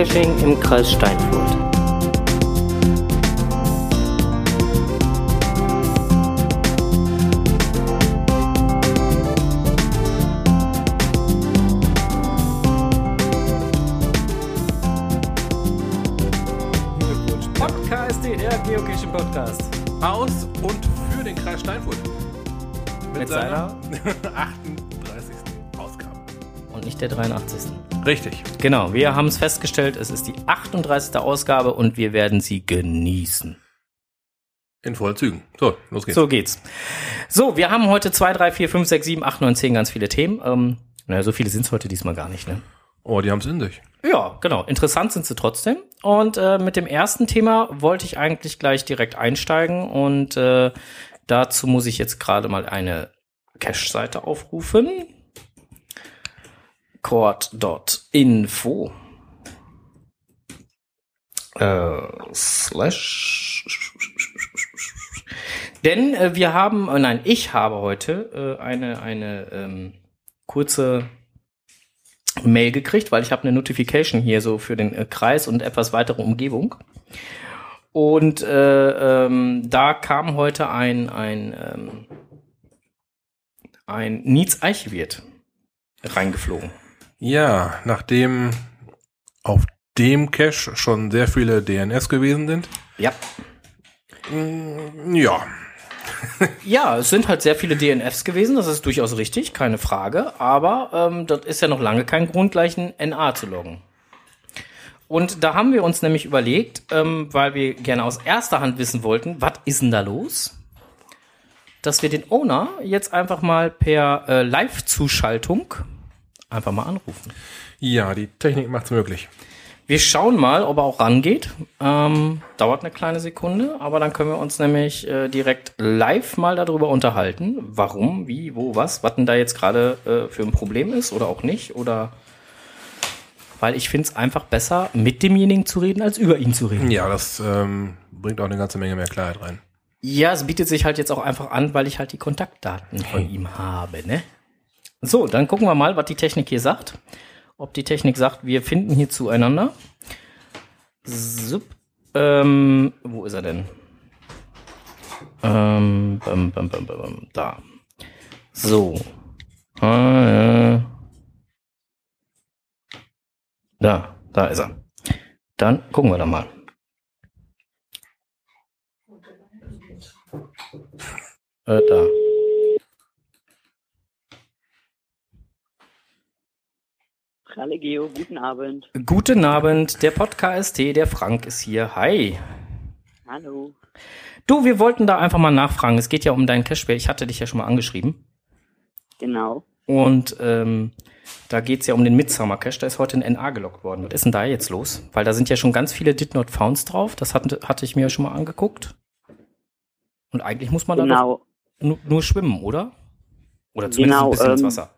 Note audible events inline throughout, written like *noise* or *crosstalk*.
Geocaching im Kreis Steinfurt. Podcast, der Geocaching Podcast. Aus und für den Kreis Steinfurt. Mit seiner 38. *laughs* Ausgabe. und nicht der 83. Richtig. Genau, wir haben es festgestellt, es ist die 38. Ausgabe und wir werden sie genießen. In vollen Zügen. So, los geht's. So geht's. So, wir haben heute 2, 3, 4, 5, 6, 7, 8, 9, 10 ganz viele Themen. Ähm, naja, so viele sind es heute diesmal gar nicht, ne? Oh, die haben's in sich. Ja, genau. Interessant sind sie trotzdem. Und äh, mit dem ersten Thema wollte ich eigentlich gleich direkt einsteigen. Und äh, dazu muss ich jetzt gerade mal eine Cache-Seite aufrufen. Cord.info äh, slash denn äh, wir haben, äh, nein, ich habe heute äh, eine, eine ähm, kurze Mail gekriegt, weil ich habe eine Notification hier so für den äh, Kreis und etwas weitere Umgebung. Und äh, ähm, da kam heute ein, ein, ähm, ein Nietz Eichwirt reingeflogen. Ja, nachdem auf dem Cache schon sehr viele DNS gewesen sind. Ja. mm, Ja, *laughs* Ja, es sind halt sehr viele DNFs gewesen, das ist durchaus richtig, keine Frage. Aber ähm, das ist ja noch lange kein Grund, gleich ein NA zu loggen. Und da haben wir uns nämlich überlegt, ähm, weil wir gerne aus erster Hand wissen wollten, was ist denn da los? Dass wir den Owner jetzt einfach mal per äh, Live-Zuschaltung einfach mal anrufen. ja, die Technik macht's möglich. Wir schauen mal, ob er auch rangeht. Ähm, dauert eine kleine Sekunde, aber dann können wir uns nämlich äh, direkt live mal darüber unterhalten, warum, wie, wo, was, was denn da jetzt gerade äh, für ein Problem ist oder auch nicht. Oder weil ich finde es einfach besser, mit demjenigen zu reden, als über ihn zu reden. Ja, das ähm, bringt auch eine ganze Menge mehr Klarheit rein. Ja, es bietet sich halt jetzt auch einfach an, weil ich halt die Kontaktdaten von ihm habe, ne? So, dann gucken wir mal, was die Technik hier sagt. Ob die Technik sagt, wir finden hier zueinander. Sup. Ähm, wo ist er denn? Ähm, bam, bam, bam, da. So. Äh, da, da ist er. Dann gucken wir da mal. Äh, da. Hallo Geo, guten Abend. Guten Abend, der Podcast, der Frank ist hier. Hi. Hallo. Du, wir wollten da einfach mal nachfragen. Es geht ja um deinen Cashware. Ich hatte dich ja schon mal angeschrieben. Genau. Und ähm, da geht's ja um den Midsummer Cache. Da ist heute ein NA gelockt worden. Was ist denn da jetzt los? Weil da sind ja schon ganz viele Did Not Founds drauf. Das hatte, hatte ich mir ja schon mal angeguckt. Und eigentlich muss man da Genau, doch nur, nur schwimmen, oder? Oder zumindest Genau, ein bisschen ins ähm, Wasser.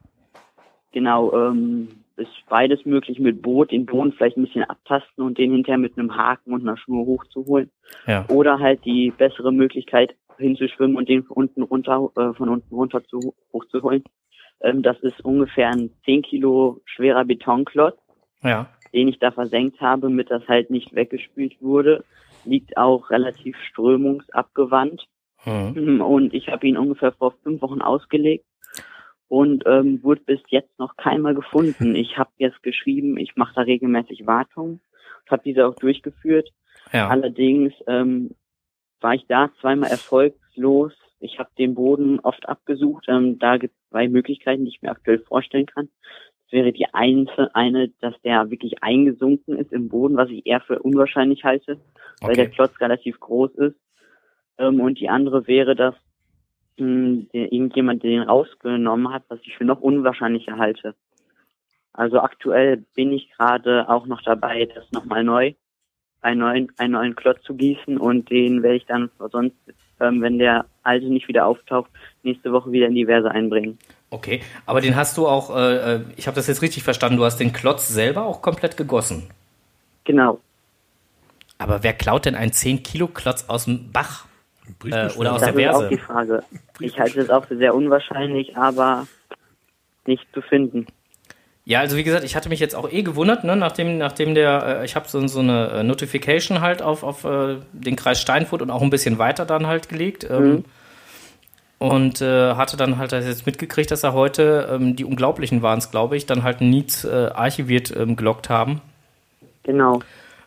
genau. Ähm, ist beides möglich mit Boot, den Boden vielleicht ein bisschen abtasten und den hinterher mit einem Haken und einer Schnur hochzuholen. Ja. Oder halt die bessere Möglichkeit hinzuschwimmen und den von unten runter, äh, von unten runter zu, hochzuholen. Ähm, das ist ungefähr ein 10 Kilo schwerer Betonklotz, Ja. den ich da versenkt habe, mit das halt nicht weggespült wurde. Liegt auch relativ strömungsabgewandt. Hm. Und ich habe ihn ungefähr vor fünf Wochen ausgelegt und ähm, wurde bis jetzt noch keinmal gefunden. *laughs* Ich habe jetzt geschrieben, ich mache da regelmäßig Wartung und habe diese auch durchgeführt. Ja. Allerdings ähm, war ich da zweimal erfolglos. Ich habe den Boden oft abgesucht. Ähm, da gibt es zwei Möglichkeiten, die ich mir aktuell vorstellen kann. Das wäre die eine, eine, dass der wirklich eingesunken ist im Boden, was ich eher für unwahrscheinlich halte, weil Okay. der Klotz relativ groß ist. Ähm, und die andere wäre, dass mh, der, irgendjemand den rausgenommen hat, was ich für noch unwahrscheinlicher halte. Also aktuell bin ich gerade auch noch dabei, das nochmal neu, einen neuen, einen neuen Klotz zu gießen und den werde ich dann sonst, ähm, wenn der alte nicht wieder auftaucht, nächste Woche wieder in die Verse einbringen. Okay, aber den hast du auch, äh, äh, ich habe das jetzt richtig verstanden, du hast den Klotz selber auch komplett gegossen. Genau. Aber wer klaut denn einen 10 Kilo Klotz aus dem Bach? Äh, oder aus Das der ist auch Verse? die Frage. Ich halte es auch für sehr unwahrscheinlich, aber nicht zu finden. Ja, also wie gesagt, ich hatte mich jetzt auch eh gewundert, ne, nachdem, nachdem der, äh, ich habe so, so eine äh, Notification halt auf, auf äh, den Kreis Steinfurt und auch ein bisschen weiter dann halt gelegt. Ähm, Mhm. Und äh, hatte dann halt das jetzt mitgekriegt, dass er heute, ähm, die Unglaublichen waren es, glaube ich, dann halt Needs äh, archiviert ähm, gelockt haben. Genau.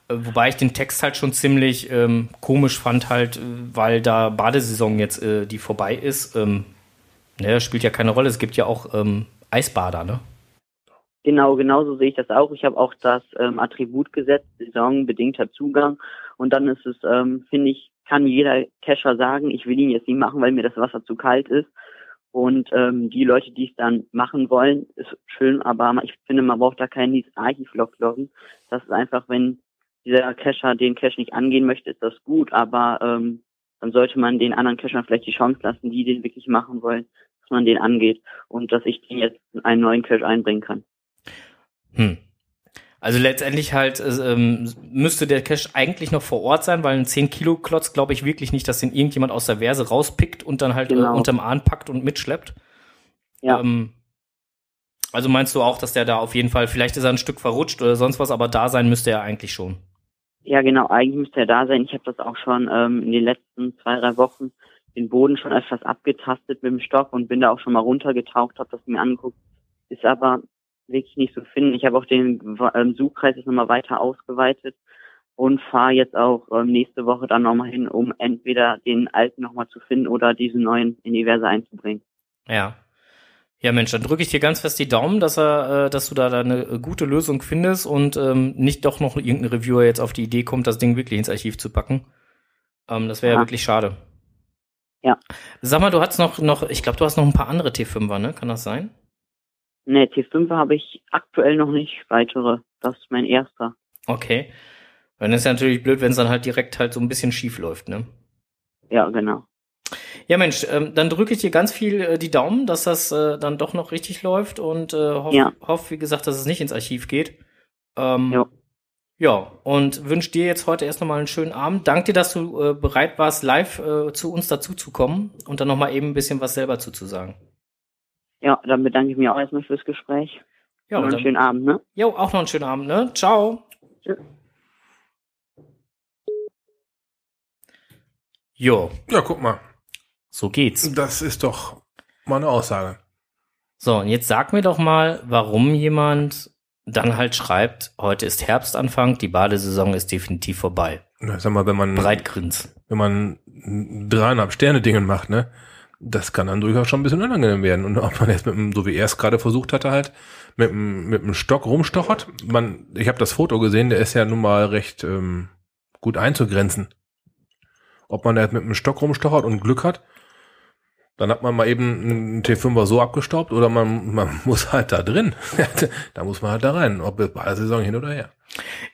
Wobei ich den Text halt schon ziemlich ähm, komisch fand, halt, äh, weil da Badesaison jetzt äh, die vorbei ist. Ähm, ne, spielt ja keine Rolle. Es gibt ja auch ähm, Eisbader, ne? Genau, genauso sehe ich das auch. Ich habe auch das ähm, Attribut gesetzt, saisonbedingter Zugang. Und dann ist es, ähm, finde ich, kann jeder Cacher sagen, ich will ihn jetzt nicht machen, weil mir das Wasser zu kalt ist. Und ähm, die Leute, die es dann machen wollen, ist schön, aber ich finde, man braucht da keinen dieses Archivlog loggen. Das ist einfach, wenn dieser Cacher den Cache nicht angehen möchte, ist das gut, aber ähm, dann sollte man den anderen Cachern vielleicht die Chance lassen, die den wirklich machen wollen, dass man den angeht und dass ich den jetzt in einen neuen Cache einbringen kann. Hm. Also letztendlich halt äh, ähm, müsste der Cache eigentlich noch vor Ort sein, weil ein 10 Kilo Klotz glaube ich wirklich nicht, dass den irgendjemand aus der Verse rauspickt und dann halt Genau. äh, unterm Arm packt und mitschleppt. Ja. Ähm, also meinst du auch, dass der da auf jeden Fall, vielleicht ist er ein Stück verrutscht oder sonst was, aber da sein müsste er eigentlich schon. Ja, genau, eigentlich müsste er da sein. Ich habe das auch schon ähm, in den letzten zwei, drei Wochen den Boden schon etwas abgetastet mit dem Stock und bin da auch schon mal runtergetaucht, habe das mir angeguckt. Ist aber wirklich nicht zu finden. Ich habe auch den ähm, Suchkreis jetzt nochmal weiter ausgeweitet und fahre jetzt auch ähm, nächste Woche dann nochmal hin, um entweder den alten nochmal zu finden oder diesen neuen in die Verse einzubringen. Ja. Ja, Mensch, dann drücke ich dir ganz fest die Daumen, dass er, äh, dass du da, da eine gute Lösung findest und ähm, nicht doch noch irgendein Reviewer jetzt auf die Idee kommt, das Ding wirklich ins Archiv zu packen. Ähm, das wäre ja Ja. wirklich schade. Ja. Sag mal, du hast noch, noch, ich glaube, du hast noch ein paar andere T5er, ne? Kann das sein? Ne, T5 habe ich aktuell noch nicht weitere. Das ist mein erster. Okay. Dann ist ja natürlich blöd, wenn es dann halt direkt halt so ein bisschen schief läuft, ne? Ja, genau. Ja, Mensch, ähm, dann drücke ich dir ganz viel äh, die Daumen, dass das äh, dann doch noch richtig läuft und äh, hoffe, Ja. hoff, wie gesagt, dass es nicht ins Archiv geht. Ähm, Ja. Ja, und wünsche dir jetzt heute erst nochmal einen schönen Abend. Dank dir, dass du äh, bereit warst, live äh, zu uns dazuzukommen und dann nochmal eben ein bisschen was selber zuzusagen. Ja, dann bedanke ich mich auch erstmal fürs Gespräch. Ja, und einen dann, schönen Abend, ne? jo, auch noch einen schönen Abend, ne? Ciao. Tschö. Jo, Ja, guck mal. So geht's. Das ist doch mal eine Aussage. So, und jetzt sag mir doch mal, warum jemand dann halt schreibt, heute ist Herbstanfang, die Badesaison ist definitiv vorbei. Na, Sag mal, wenn man, Breitgrins. wenn man dreieinhalb Sterne Dingen macht, ne, das kann dann durchaus schon ein bisschen unangenehm werden. Und ob man jetzt mit dem, so wie er es gerade versucht hatte, halt, mit dem, mit dem Stock rumstochert, man, ich habe das Foto gesehen, der ist ja nun mal recht ähm, gut einzugrenzen. Ob man da jetzt mit dem Stock rumstochert und Glück hat, dann hat man mal eben einen T5er so abgestaubt oder man, man *laughs* muss halt da drin. *laughs* da muss man halt da rein, ob es bei der Saison hin oder her.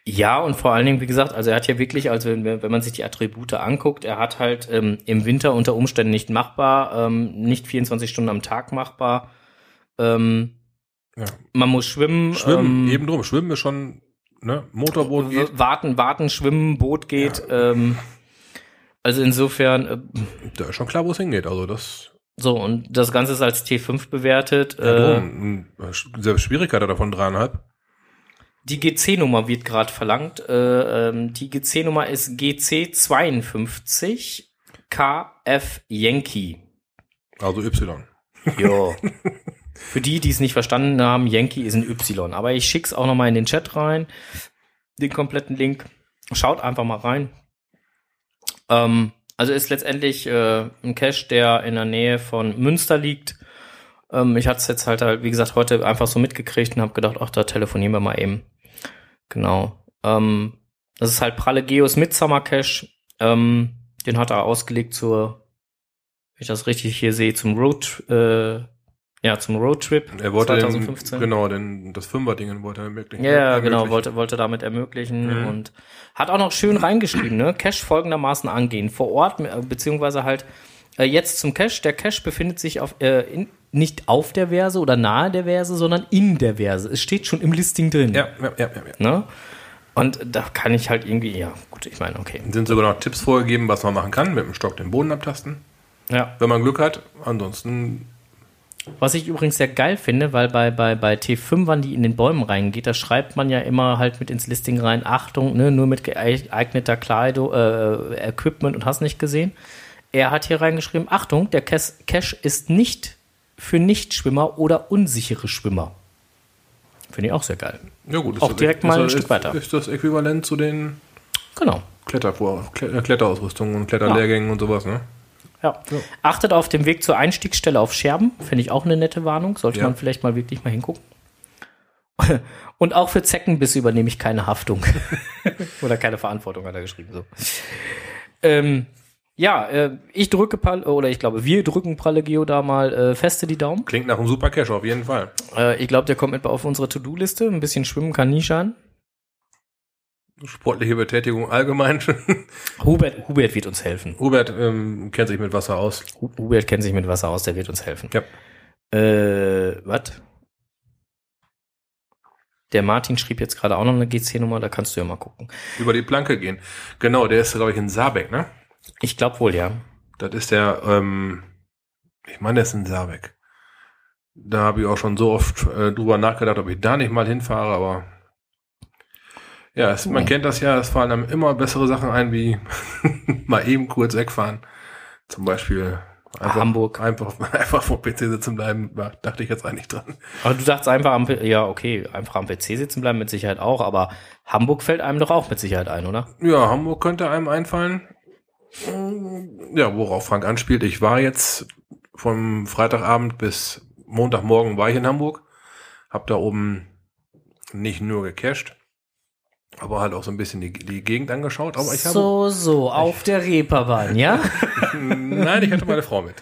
Ja, und vor allen Dingen, wie gesagt, also er hat ja wirklich, also wenn, wenn man sich die Attribute anguckt, er hat halt ähm, im Winter unter Umständen nicht machbar, ähm, nicht 24 Stunden am Tag machbar. Ähm, Ja. Man muss schwimmen. Schwimmen, ähm, eben drum. Schwimmen ist schon, ne, Motorboot geht. Warten, warten, schwimmen, Boot geht. Ähm, also insofern, äh, Da ist schon klar, wo es hingeht. Also das, so, und das Ganze ist als T5 bewertet. ja, äh. Selbst Schwierigkeit hat er von dreieinhalb. Die GC-Nummer wird gerade verlangt. Äh, ähm, die GC-Nummer ist GC52 KF Yankee. Also Y. Jo. Für die, die es nicht verstanden haben, Yankee ist ein Y. Aber ich schick's auch noch mal in den Chat rein. Den kompletten Link. Schaut einfach mal rein. Ähm, also ist letztendlich äh, ein Cache, der in der Nähe von Münster liegt. Ähm, ich hatte es jetzt halt, halt, wie gesagt, heute einfach so mitgekriegt und habe gedacht, ach, da telefonieren wir mal eben. Genau. Ähm, das ist halt Pralle Geos Midsummer Cache. Ähm, den hat er ausgelegt zur, wenn ich das richtig hier sehe, zum Road, äh, ja, zum Roadtrip Er wollte 2015. Den, genau, den, das Fünfer-Ding wollte er ermöglichen. Ja, Ermöglichen. genau, wollte, wollte damit ermöglichen Mhm. und hat auch noch schön reingeschrieben, ne? Cache folgendermaßen angehen. Vor Ort, äh, beziehungsweise halt äh, jetzt zum Cache. Der Cache befindet sich auf, äh, in, nicht auf der Verse oder nahe der Verse, sondern in der Verse. Es steht schon im Listing drin. Ja, ja, ja, ja. ja. Ne? Und da kann ich halt irgendwie, ja, gut, ich meine, okay. Sind sogar noch Tipps vorgegeben, was man machen kann, mit dem Stock den Boden abtasten. Ja. Wenn man Glück hat. Ansonsten Was ich übrigens sehr geil finde, weil bei, bei, bei T5, wann die in den Bäumen reingeht, da schreibt man ja immer halt mit ins Listing rein, Achtung, ne, nur mit geeigneter Kleidung, äh, Equipment und hast nicht gesehen. Er hat hier reingeschrieben, Achtung, der Cache ist nicht für Nichtschwimmer oder unsichere Schwimmer. Finde ich auch sehr geil. Ja gut, auch direkt mal ein ist, Stück weiter. Ist das äquivalent zu den genau. Klettervor Kletterausrüstungen und Kletterlehrgängen ja. und sowas, ne? Ja. ja. Achtet auf dem Weg zur Einstiegsstelle auf Scherben. Finde ich auch eine nette Warnung. Sollte ja. man vielleicht mal wirklich mal hingucken. *laughs* Und auch für Zeckenbisse übernehme ich keine Haftung. *laughs* Oder keine Verantwortung, hat er geschrieben. So. Ähm, ja, äh, ich drücke, oder ich glaube, wir drücken Pralegio da mal äh, feste die Daumen. Klingt nach einem super Cash auf jeden Fall. Äh, ich glaube, der kommt mit auf unsere To-Do-Liste. Ein bisschen schwimmen kann nie schaden. Sportliche Betätigung allgemein. *laughs* Hubert, Hubert wird uns helfen. Hubert ähm, kennt sich mit Wasser aus. Hubert kennt sich mit Wasser aus, der wird uns helfen. Ja. Äh, was? Der Martin schrieb jetzt gerade auch noch eine GC-Nummer, da kannst du ja mal gucken. Über die Planke gehen. Genau, der ist, glaube ich, in Saarbeck, ne? Ich glaube wohl, ja. Das ist der, ähm, ich meine, der ist in Saarbeck. Da habe ich auch schon so oft äh, drüber nachgedacht, ob ich da nicht mal hinfahre, aber ja, es, man kennt das ja, es fallen einem immer bessere Sachen ein, wie *laughs* mal eben kurz wegfahren. Zum Beispiel einfach, Hamburg. Einfach, *laughs* einfach vor PC sitzen bleiben, dachte ich jetzt eigentlich dran. Aber du dachtest einfach am, ja, okay, einfach am PC sitzen bleiben mit Sicherheit auch, aber Hamburg fällt einem doch auch mit Sicherheit ein, oder? Ja, Hamburg könnte einem einfallen. Ja, worauf Frank anspielt, ich war jetzt vom Freitagabend bis Montagmorgen war ich in Hamburg, hab da oben nicht nur gecached, aber halt auch so ein bisschen die, die Gegend angeschaut. Aber ich habe, so, so, auf der Reeperbahn, ja? *laughs* Nein, ich hatte meine Frau mit.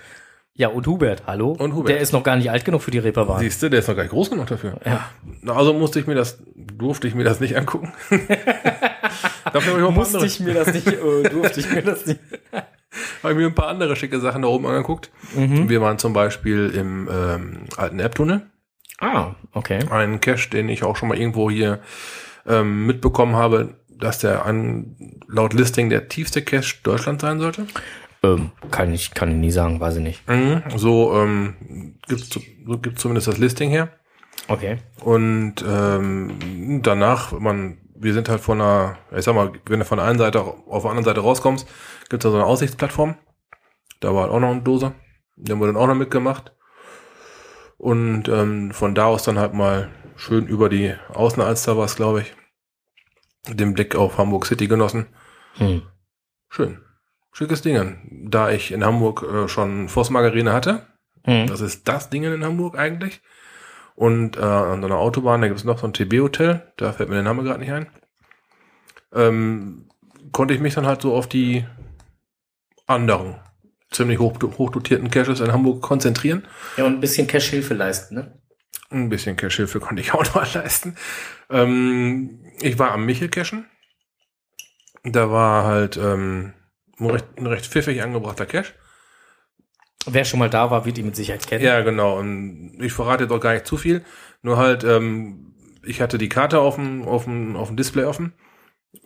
Ja, und Hubert, hallo? Und Hubert. Der ist noch gar nicht alt genug für die Reeperbahn. Siehst du, der ist noch gar nicht groß genug dafür. Ja. Also musste ich mir das, durfte ich mir das nicht angucken. *laughs* Dafür habe ich musste andere. ich mir das nicht, *laughs* äh, durfte ich mir das nicht. habe ich mir ein paar andere schicke Sachen da oben angeguckt. Mhm. Wir waren zum Beispiel im ähm, alten Erbtunnel. Ah, okay. Ein Cache, den ich auch schon mal irgendwo hier ähm, mitbekommen habe, dass der an, laut Listing der tiefste Cache Deutschland sein sollte? Ähm, kann ich, kann ich nie sagen, weiß ich nicht. Mhm, so ähm, gibt so gibt zumindest das Listing her. Okay. Und ähm, danach, man, wir sind halt von einer, ich sag mal, wenn du von der einen Seite auf der anderen Seite rauskommst, gibt es da so eine Aussichtsplattform. Da war halt auch noch eine Dose. Die haben wir dann auch noch mitgemacht. Und ähm, von da aus dann halt mal schön über die Außenalster war es, glaube ich, den Blick auf Hamburg City genossen. Hm. Schön. Schickes Ding. Da ich in Hamburg äh, schon Voss Margarine hatte, hm. das ist das Ding in Hamburg eigentlich. Und äh, an einer Autobahn, da gibt es noch so ein TB-Hotel, da fällt mir der Name gerade nicht ein. Ähm, konnte ich mich dann halt so auf die anderen ziemlich hoch, hochdotierten Caches in Hamburg konzentrieren. Ja, und ein bisschen Cache-Hilfe leisten, ne? Ein bisschen Cache-Hilfe konnte ich auch noch *laughs* leisten. Ähm, ich war am Michel-Cachen. Da war halt ähm, ein, recht, ein recht pfiffig angebrachter Cache. Wer schon mal da war, wird ihn mit Sicherheit kennen. Ja, genau. Und ich verrate auch gar nicht zu viel. Nur halt, ähm, ich hatte die Karte auf dem, auf dem, auf dem Display offen.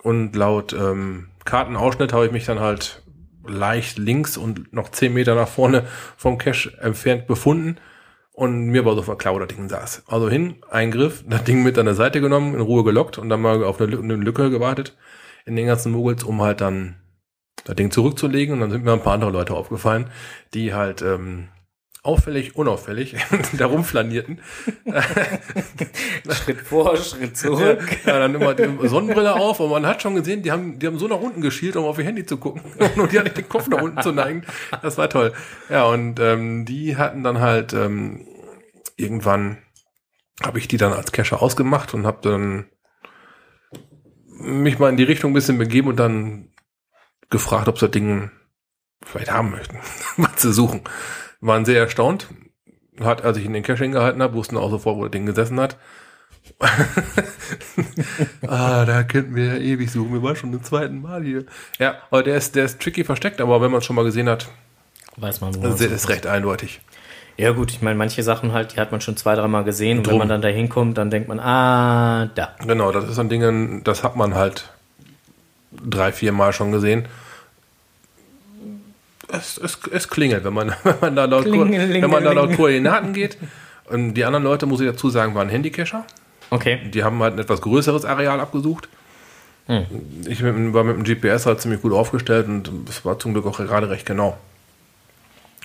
Und laut ähm, Kartenausschnitt habe ich mich dann halt leicht links und noch zehn Meter nach vorne vom Cache entfernt befunden und mir war so verklaut, das Ding saß. Also hin, Eingriff, das Ding mit an der Seite genommen, in Ruhe gelockt und dann mal auf eine, eine Lücke gewartet in den ganzen Muggels, um halt dann das Ding zurückzulegen. Und dann sind mir ein paar andere Leute aufgefallen, die halt ähm, auffällig, unauffällig *laughs* da rumflanierten. *laughs* Schritt vor, Schritt zurück. Ja, dann immer die Sonnenbrille auf und man hat schon gesehen, die haben, die haben so nach unten geschielt, um auf ihr Handy zu gucken. *laughs* Und die hatten den Kopf nach unten zu neigen. Das war toll. Ja, und ähm, die hatten dann halt ähm, irgendwann habe ich die dann als Cacher ausgemacht und habe dann mich mal in die Richtung ein bisschen begeben und dann gefragt, ob sie das Ding vielleicht haben möchten, was zu suchen waren sehr erstaunt. Hat, als ich in den Cache gehalten habe, wussten auch sofort, wo das Ding gesessen hat. *laughs* ah, da könnten wir ja ewig suchen. Wir waren schon zum zweiten Mal hier. Ja, aber der ist, der ist tricky versteckt, aber wenn man es schon mal gesehen hat, weiß man, wo das ist, ist recht eindeutig. Ja gut, ich meine, manche Sachen halt, die hat man schon zwei, dreimal gesehen und wenn man dann da hinkommt, dann denkt man, ah, da. Genau, das ist ein Ding, das hat man halt drei, vier Mal schon gesehen Es, es, es klingelt, wenn man, *laughs* wenn man da laut, wenn man da laut Koordinaten geht. Und die anderen Leute, muss ich dazu sagen, waren Handycacher. Okay. Die haben halt ein etwas größeres Areal abgesucht. Ich mit, war mit dem GPS halt ziemlich gut aufgestellt und es war zum Glück auch gerade recht genau.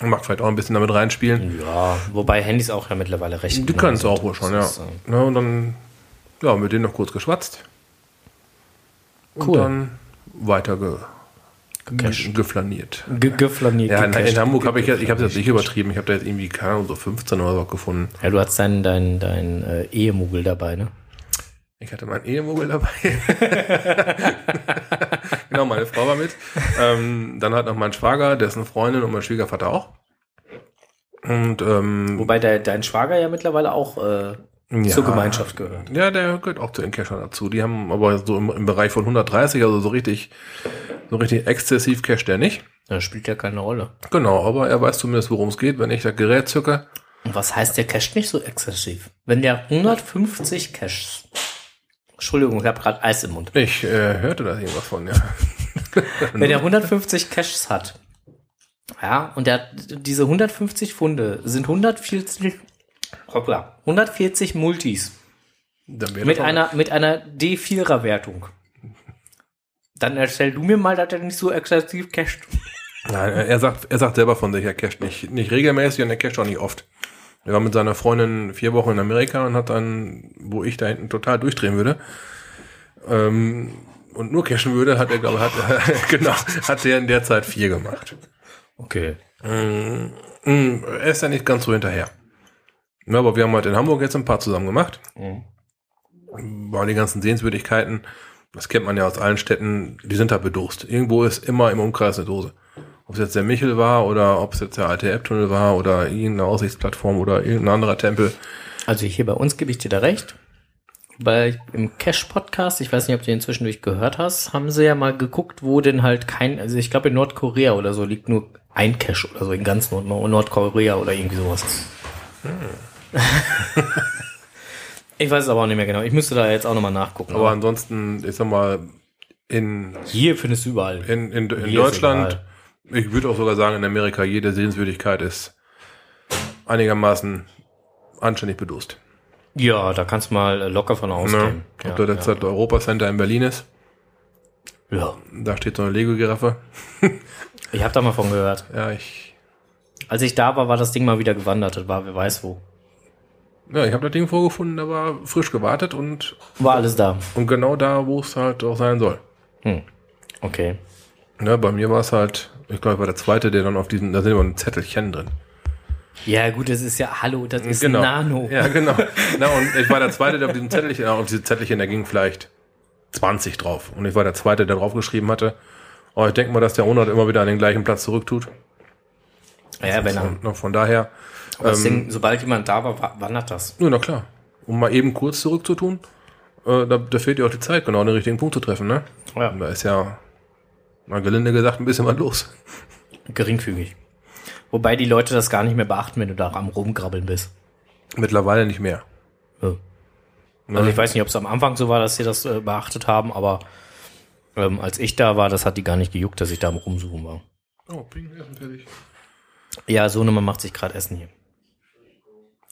Macht vielleicht auch ein bisschen damit reinspielen. Ja, wobei Handys auch ja mittlerweile recht. Die können es auch wohl schon, ja. Ist, äh, ja. Und dann, ja, mit denen noch kurz geschwatzt. Und Cool. dann weiter ge, Gecached. geflaniert. Ge geflaniert. Ja, in, gecached. in Hamburg habe ich jetzt, ich habe jetzt nicht übertrieben. Ich habe da jetzt irgendwie, keine Ahnung, so 15 oder so gefunden. Ja, du hast deinen dein, dein, äh, Ehemogel dabei, ne? Ich hatte meinen Ehemogel dabei. *laughs* genau, meine Frau war mit. Ähm, dann hat noch mein Schwager, dessen Freundin und mein Schwiegervater auch. Und ähm, Wobei der, dein Schwager ja mittlerweile auch äh, ja, zur Gemeinschaft gehört. Ja, der gehört auch zu den Cachern dazu. Die haben aber so im, im Bereich von 130, also so richtig, so richtig exzessiv Cash der nicht. Das spielt ja keine Rolle. Genau, aber er weiß zumindest, worum es geht, wenn ich das Gerät zücke. Und was heißt, der casht nicht so exzessiv? Wenn der 150 Caches. Entschuldigung, ich habe gerade Eis im Mund. Ich äh, hörte da irgendwas von, ja. *laughs* Wenn der 150 Caches hat, ja, und der diese 150 Funde sind 140, hoppla, 140 Multis mit einer, mit einer D4er Wertung. Dann erzähl du mir mal, dass er nicht so exzessiv casht. Nein, er sagt, er sagt selber von sich, er casht nicht, nicht regelmäßig und er casht auch nicht oft. Er war mit seiner Freundin vier Wochen in Amerika und hat dann, wo ich da hinten total durchdrehen würde, ähm, und nur cashen würde, hat er, glaube ich, hat, *laughs* genau, hat er in der Zeit vier gemacht. Okay. Mm, Er ist ja nicht ganz so hinterher. Ja, aber wir haben halt in Hamburg jetzt ein paar zusammen gemacht. Waren die ganzen Sehenswürdigkeiten, das kennt man ja aus allen Städten, die sind halt bedurst. Irgendwo ist immer im Umkreis eine Dose. Ob es jetzt der Michel war oder ob es jetzt der alte Elbtunnel war oder irgendeine Aussichtsplattform oder irgendein anderer Tempel. Also hier bei uns gebe ich dir da recht. Bei im Cash-Podcast, ich weiß nicht, ob du den zwischendurch gehört hast, haben sie ja mal geguckt, wo denn halt kein, also ich glaube in Nordkorea oder so liegt nur ein Cash oder so in ganz Nord Nordkorea oder irgendwie sowas. *laughs* ich weiß es aber auch nicht mehr genau. Ich müsste da jetzt auch nochmal nachgucken. Aber ansonsten, ich sag mal, in, hier findest du überall. in, in, in Deutschland, ich würde auch sogar sagen, in Amerika, jede Sehenswürdigkeit ist einigermaßen anständig bedurst. Ja, da kannst du mal äh, locker von Ne? ausgehen. Ob Ja, da jetzt ja. das Europa Center in Berlin ist, ja. da steht so eine Lego-Giraffe. Ich habe da mal von gehört. Ja, ich, Als ich da war, war das Ding mal wieder gewandert. Das war, wer weiß wo. Ja, ich habe das Ding vorgefunden, da war frisch gewartet und, War alles da. und genau da, wo es halt auch sein soll. Okay. Ne, bei mir war es halt, ich glaube, ich war der zweite, der dann auf diesen, da sind immer ein Zettelchen drin. Ja, gut, das ist ja, hallo, das ist genau. Nano. Ja, genau. *laughs* Na, und ich war der zweite, der auf diesem Zettelchen, auf diese Zettelchen, da ging vielleicht 20 drauf. Und ich war der zweite, der drauf geschrieben hatte. Oh, ich denke mal, dass der Onat immer wieder an den gleichen Platz zurücktut. Ja, wenn er. Und noch von daher, Ding, sobald jemand da war, wa- wandert das. ja, na klar. Um mal eben kurz zurückzutun, äh, da, da fehlt dir auch die Zeit, genau den richtigen Punkt zu treffen, ne? Ja. Und Da ist ja, mal gelinde gesagt, ein bisschen was los. Geringfügig. Wobei die Leute das gar nicht mehr beachten, wenn du da am Rumgrabbeln bist. Mittlerweile nicht mehr. Ja. Also ich weiß nicht, ob es am Anfang so war, dass sie das äh, beachtet haben, aber ähm, als ich da war, das hat die gar nicht gejuckt, dass ich da am Rumsuchen war. Oh, Ping, Essen fertig. Ja, so eine macht sich gerade Essen hier.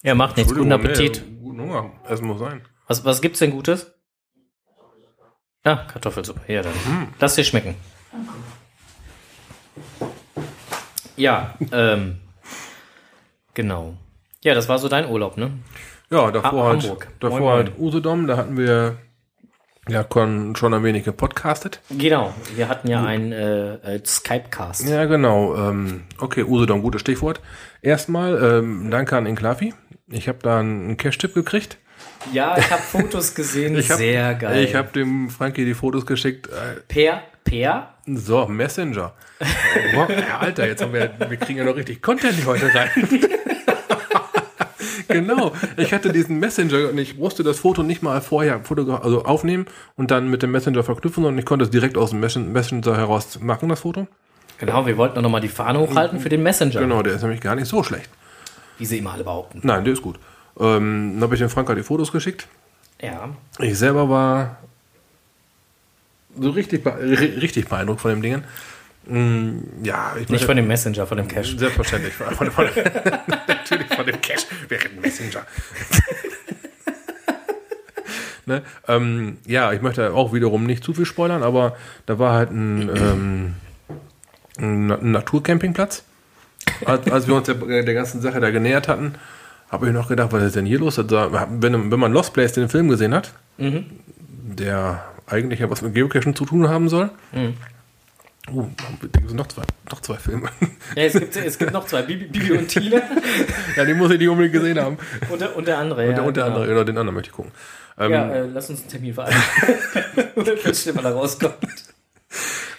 Ja, macht nichts. Guten Appetit. Nee, guten Hunger. Essen muss sein. Was, was gibt's denn Gutes? Ja, Kartoffelsuppe. Ja, dann. Lass dir schmecken. Ja, ähm, genau. Ja, das war so dein Urlaub, ne? Ja, davor Ah, halt, Hamburg. davor Moin, halt Usedom, da hatten wir ja schon ein wenig gepodcastet. Genau. Wir hatten ja einen äh, Skype-Cast. Ja, genau. Ähm, okay, Usedom, gutes Stichwort. Erstmal ähm, danke an Inklavi. Ich habe da einen Cash-Tipp gekriegt. Ja, ich habe Fotos gesehen. *laughs* Ich hab, Sehr geil. Ich habe dem Frankie die Fotos geschickt. Äh, Per, Per. So, Messenger. Boah, ja, Alter, jetzt haben wir, wir kriegen ja noch richtig Content heute rein. *laughs* genau. Ich hatte diesen Messenger und ich musste das Foto nicht mal vorher also aufnehmen und dann mit dem Messenger verknüpfen, sondern ich konnte es direkt aus dem Messen- Messenger heraus machen, das Foto. Genau, wir wollten noch mal die Fahne hochhalten für den Messenger. Genau, der ist nämlich gar nicht so schlecht. Wie sie immer alle behaupten. Nein, der ist gut. Ähm, dann habe ich dem Franka die Fotos geschickt. Ja. Ich selber war so richtig, be ri- richtig beeindruckt von dem Dingen. Mm, ja, ich Nicht von dem Messenger, von dem Cache. Selbstverständlich. Von, *laughs* von, von, natürlich von dem Cash. Wir reden Messenger. *laughs* ne? ähm, ja, ich möchte auch wiederum nicht zu viel spoilern, aber da war halt ein, ähm, ein Naturcampingplatz. Als, als wir uns der, der ganzen Sache da genähert hatten, habe ich noch gedacht, was ist denn hier los? Also, wenn, wenn man Lost Place den Film gesehen hat, der eigentlich ja was mit Geocaching zu tun haben soll. Oh, da gibt es noch zwei, noch zwei Filme. Ja, es gibt, es gibt noch zwei, Bibi, Bibi und Tina Ja, die muss ich nicht unbedingt gesehen haben. und der, andere. Und ja, der, und der genau. andere, oder den anderen möchte ich gucken. Ähm, Ja, äh, lass uns einen Termin vereinbaren. *laughs* Wenn mal da rauskommt.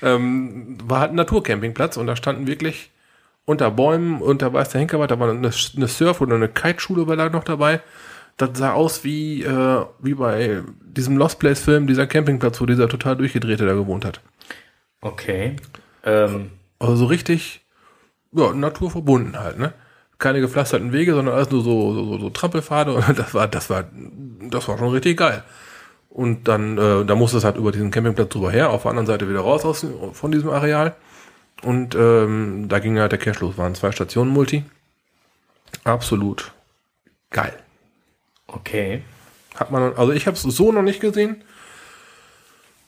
ähm, war halt ein Naturcampingplatz und da standen wirklich unter Bäumen, unter weiß der Henker da war eine, eine Surf- oder eine Kiteschule war da noch dabei. Das sah aus wie, äh, wie bei diesem Lost Place Film, dieser Campingplatz, wo dieser total durchgedrehte da gewohnt hat. Okay. Ähm, Also so richtig, ja, naturverbunden halt, ne? Keine gepflasterten Wege, sondern alles nur so, so, so, so Trampelpfade und *laughs* das war, das war, das war schon richtig geil. Und dann, äh, da musste es halt über diesen Campingplatz drüber her, auf der anderen Seite wieder raus aus, von diesem Areal. Und ähm, da ging halt der Cash los, waren zwei Stationen Multi. Absolut geil. okay. Hat man, also ich habe es so noch nicht gesehen.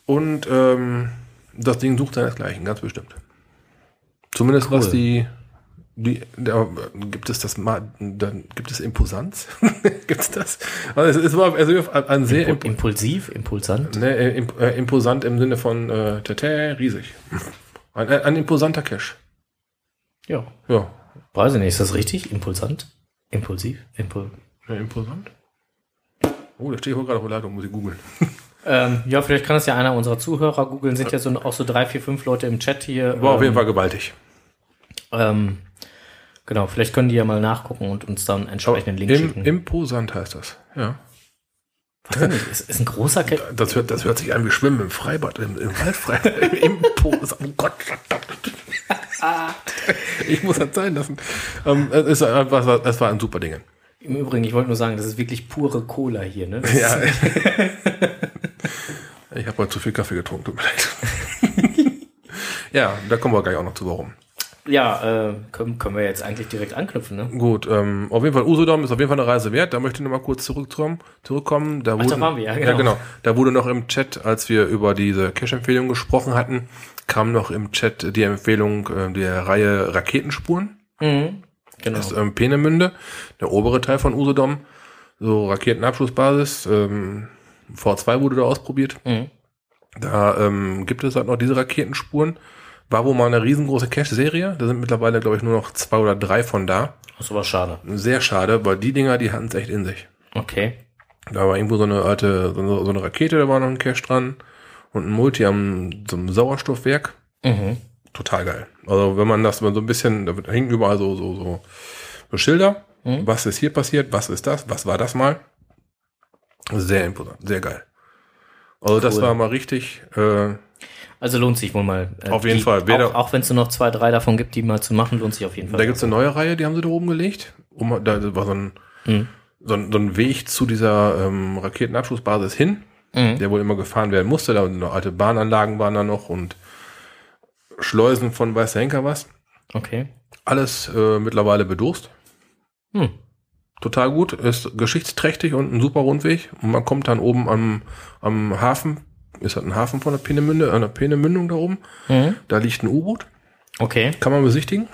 Und ähm, das Ding sucht seinesgleichen, ganz bestimmt. Zumindest was Cool. die, die, da gibt es das mal, dann gibt es Imposanz? *laughs* gibt es das? Also es, es war also ein sehr Impu impulsiv, impulsant. ne, imp, äh, imposant im Sinne von äh, tete, riesig. Ein, ein, ein imposanter Cache. Ja. Ja. Weiß ich nicht, ist das richtig? Impulsant? Impulsiv? Impul ja imposant. Oh, da stehe ich wohl gerade auf der Leitung, muss ich googeln. *laughs* ähm, ja, vielleicht kann das ja einer unserer Zuhörer googeln. Sind ja so, auch so drei, vier, fünf Leute im Chat hier. War auf ähm, jeden Fall gewaltig. Ähm, genau, vielleicht können die ja mal nachgucken und uns dann einen entsprechenden Link Im, schicken. imposant heißt das. Ja. Ist, ist ein großer Cache. Das hört, das hört sich an wie Schwimmen im Freibad, im, im Waldfreibad, *laughs* im Impo. Oh Gott, verdammt. Ich muss das sein lassen. Ähm, es, ist einfach, es war ein super Ding. Im Übrigen, ich wollte nur sagen, das ist wirklich pure Cola hier, ne? Das Ja. *laughs* Ich habe heute zu viel Kaffee getrunken, tut mir leid. *laughs* ja, da kommen wir gleich auch noch zu, warum. Ja äh, können, können wir jetzt eigentlich direkt anknüpfen, ne? Gut, ähm, auf jeden Fall, Usedom ist auf jeden Fall eine Reise wert. Da möchte ich noch mal kurz zurückkommen. zurückkommen. Da, da waren wir, ja, genau. ja, genau. Da wurde noch im Chat, als wir über diese Cache-Empfehlung gesprochen hatten, kam noch im Chat die Empfehlung äh, der Reihe Raketenspuren. Mhm. Genau. Das ist ähm, Peenemünde, der obere Teil von Usedom. So Raketenabschussbasis. Ähm, V2 wurde da ausprobiert. Mhm. Da ähm, gibt es halt noch diese Raketenspuren. War wohl mal eine riesengroße Cache-Serie. Da sind mittlerweile, glaube ich, nur noch zwei oder drei von da. Das ist aber schade. Sehr schade, weil die Dinger, die hatten es echt in sich. Okay. Da war irgendwo so eine alte, so eine, Rakete, da war noch ein Cache dran. Und ein Multi am so einem Sauerstoffwerk. Mhm. Total geil. Also wenn man das mal so ein bisschen, da hängen überall so, so, so, so Schilder. Mhm. Was ist hier passiert? Was ist das? Was war das mal? Sehr imposant, sehr geil. Also das Cool. war mal richtig, äh, Also lohnt sich wohl mal. äh, Auf jeden die, Fall. Wer Auch, auch wenn es nur noch zwei, drei davon gibt, die mal zu machen, lohnt sich auf jeden Fall. Da gibt's eine neue Reihe, die haben sie da oben gelegt. Um, da war so ein, Mhm. so ein, so ein Weg zu dieser ähm, Raketenabschussbasis hin, Mhm. der wohl immer gefahren werden musste. Da noch alte Bahnanlagen waren da noch und Schleusen von weiß der Henker was. Okay. Alles äh, mittlerweile bedurst. Hm. Total gut, ist geschichtsträchtig und ein super Rundweg. Und man kommt dann oben am, am Hafen, ist halt ein Hafen von der Peenemünde, an der Peenemündung da oben. Mhm. Da liegt ein U-Boot, Okay. kann man besichtigen.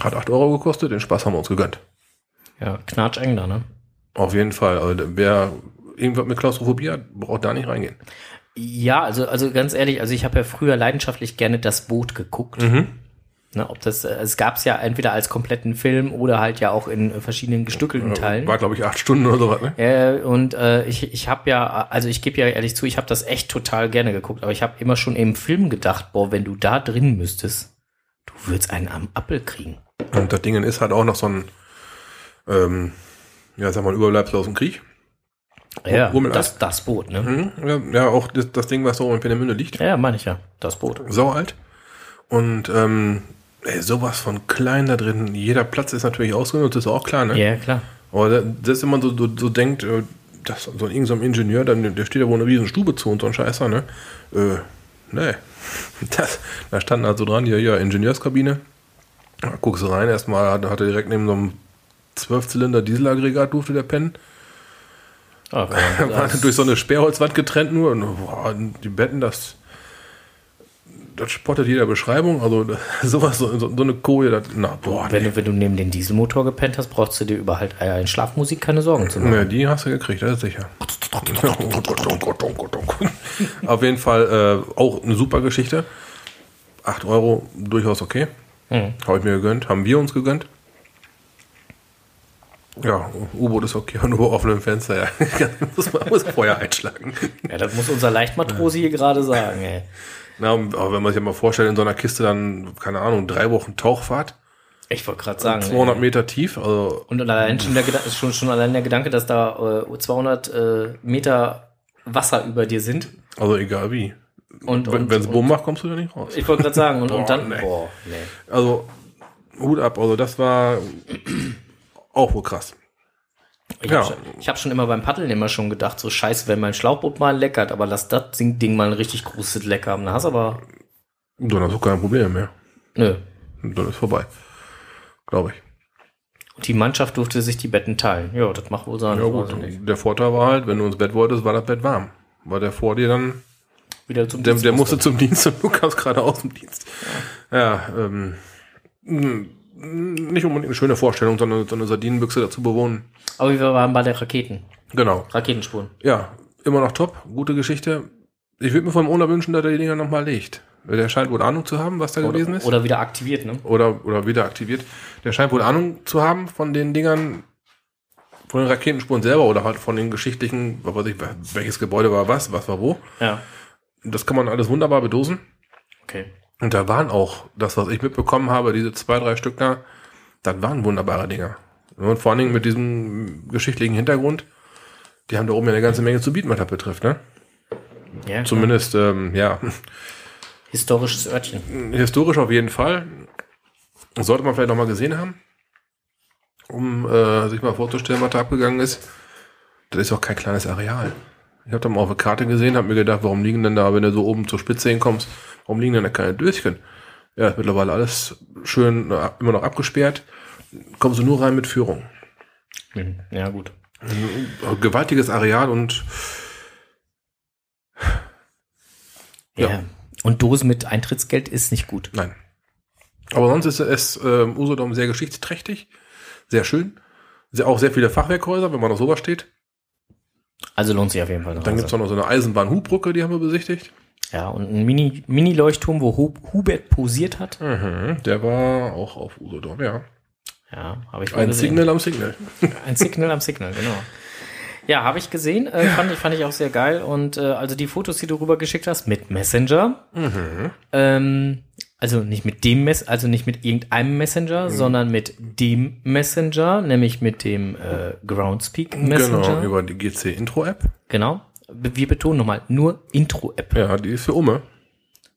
Hat 8 Euro gekostet, den Spaß haben wir uns gegönnt. Ja, knatscheng da, ne? Auf jeden Fall. Also wer irgendwas mit Klaustrophobie hat, braucht da nicht reingehen. Ja, also, also ganz ehrlich, also ich habe ja früher leidenschaftlich gerne das Boot geguckt. Mhm. Ne, ob das, äh, es gab's ja entweder als kompletten Film oder halt ja auch in äh, verschiedenen gestückelten Teilen. War, glaube ich, acht Stunden oder sowas, ne? Äh, und äh, ich, ich habe ja, also ich gebe ja ehrlich zu, ich habe das echt total gerne geguckt, aber ich habe immer schon im Film gedacht, boah, wenn du da drin müsstest, du würdest einen am Appel kriegen. Und das Ding ist halt auch noch so ein, ähm, ja, sag mal, Überbleibsel aus dem Krieg. Ja, Rummel- das, das Boot, ne? Mhm. Ja, ja, auch das, das Ding, was so in Peenemünde liegt. Ja, meine ich ja, das Boot. Sau alt. Und ähm, ey, sowas von klein da drin. Jeder Platz ist natürlich ausgenutzt, ist auch klar, ne? Ja, klar. Aber das, wenn man so, so, so denkt, äh, dass so irgendein so ein Ingenieur, dann, der steht da wohl eine riesen Stube zu und so ein Scheißer, ne? Äh, Nee. *laughs* Das, da standen also dran, ja, ja, Ingenieurskabine. Da guckst du rein, erstmal hat, hat er direkt neben so einem 12-Zylinder Dieselaggregat durfte der pennen. Ah, *laughs* War durch so eine Sperrholzwand getrennt nur. Und, boah, die Betten, das, das spottet jeder Beschreibung. Also *laughs* sowas, so, so, so eine Koje, das, na, boah, wenn, nee. du, wenn du neben den Dieselmotor gepennt hast, brauchst du dir über halt äh, in Schlafmusik keine Sorgen zu machen. Ja, die hast du gekriegt, das ist sicher. *laughs* Auf jeden Fall äh, auch eine super Geschichte. 8 Euro, durchaus okay. Mhm. Habe ich mir gegönnt, haben wir uns gegönnt. Ja, U-Boot ist okay, *laughs* nur offenem Fenster, ja. muss man muss Feuer einschlagen. Ja, das muss unser Leichtmatrose hier gerade sagen, ey. Na, aber wenn man sich mal vorstellt, in so einer Kiste dann, keine Ahnung, drei Wochen Tauchfahrt, Ich wollte gerade sagen. 200 ey. Meter tief, also Und allein schon, der Gedanke, schon, schon allein der Gedanke, dass da äh, 200 äh, Meter Wasser über dir sind. also egal wie. Und, Wenn und, es und Bumm macht, kommst du da nicht raus. Ich wollte gerade sagen, und, Boah, und dann. nee. Boah, nee. Also, Hut ab, also das war auch wohl krass. Ich Ja. habe schon, hab schon immer beim Paddeln immer schon gedacht, so scheiße, wenn mein Schlauchboot mal leckert, aber lass das Ding, mal ein richtig großes Leck haben. Da hast du aber. Dann hast du kein Problem mehr. Nö. Dann ist vorbei. Glaube ich. Und die Mannschaft durfte sich die Betten teilen. Ja, das macht wohl sein. Ja gut, der Vorteil war halt, wenn du ins Bett wolltest, war das Bett warm. War der vor dir dann, Wieder zum der, Dienst der musste zum Dienst und du kamst gerade aus dem Dienst. Ja, ähm, mh, nicht unbedingt eine schöne Vorstellung, sondern so eine Sardinenbüchse dazu bewohnen. Aber wir waren bei der Raketen. Genau. Raketenspuren. Ja, immer noch top. Gute Geschichte. Ich würde mir vom Owner wünschen, dass er die Dinger nochmal legt. Der scheint wohl Ahnung zu haben, was da gewesen Oder, ist. oder wieder aktiviert, ne? oder, oder wieder aktiviert. Der scheint wohl Ahnung zu haben von den Dingern, von den Raketenspuren selber oder halt von den geschichtlichen, was weiß ich, welches Gebäude war was, was war wo. Ja. Das kann man alles wunderbar bedosen. Okay. Und da waren auch, das, was ich mitbekommen habe, diese zwei, drei Stück da, das waren wunderbare Dinger. Und vor allen Dingen mit diesem geschichtlichen Hintergrund, die haben da oben ja eine ganze Menge zu bieten, was das betrifft, ne? Ja, klar. Zumindest, ähm, ja, Historisches Örtchen. historisch auf jeden Fall. Sollte man vielleicht noch mal gesehen haben, um äh, sich mal vorzustellen, was da abgegangen ist. Das ist auch kein kleines Areal. Ich habe da mal auf der Karte gesehen, habe mir gedacht, warum liegen denn da, wenn du so oben zur Spitze hinkommst, warum liegen denn da keine Döschen? Ja, ist mittlerweile alles schön äh, immer noch abgesperrt. Kommst du nur rein mit Führung. Mhm. Ja, gut. Gewaltiges Areal und Ja. Ja. Und Dosen mit Eintrittsgeld ist nicht gut. Nein. Aber sonst ist es ähm, Usedom sehr geschichtsträchtig, sehr schön. Sehr, auch sehr viele Fachwerkhäuser, wenn man auf sowas steht. Also lohnt sich auf jeden Fall. Dann Reise. gibt's auch noch so eine Eisenbahn-Hubbrücke, die haben wir besichtigt. Ja, und ein Mini- Mini-Leuchtturm, wo Hu Hubert posiert hat. Mhm, der war auch auf Usedom, ja. Ja, habe ich Ein gesehen. Signal am Signal. *laughs* Ein Signal am Signal, genau. Ja, habe ich gesehen. Äh, fand, ich, fand ich auch sehr geil. Und äh, also die Fotos, die du rübergeschickt hast, mit Messenger. Ähm, also nicht mit dem Mess, also nicht mit irgendeinem Messenger, sondern mit dem Messenger, nämlich mit dem äh, Groundspeak Messenger. Genau, über die GC Intro-App. Genau. Wir betonen nochmal, nur Intro-App. Ja, die ist für Umme.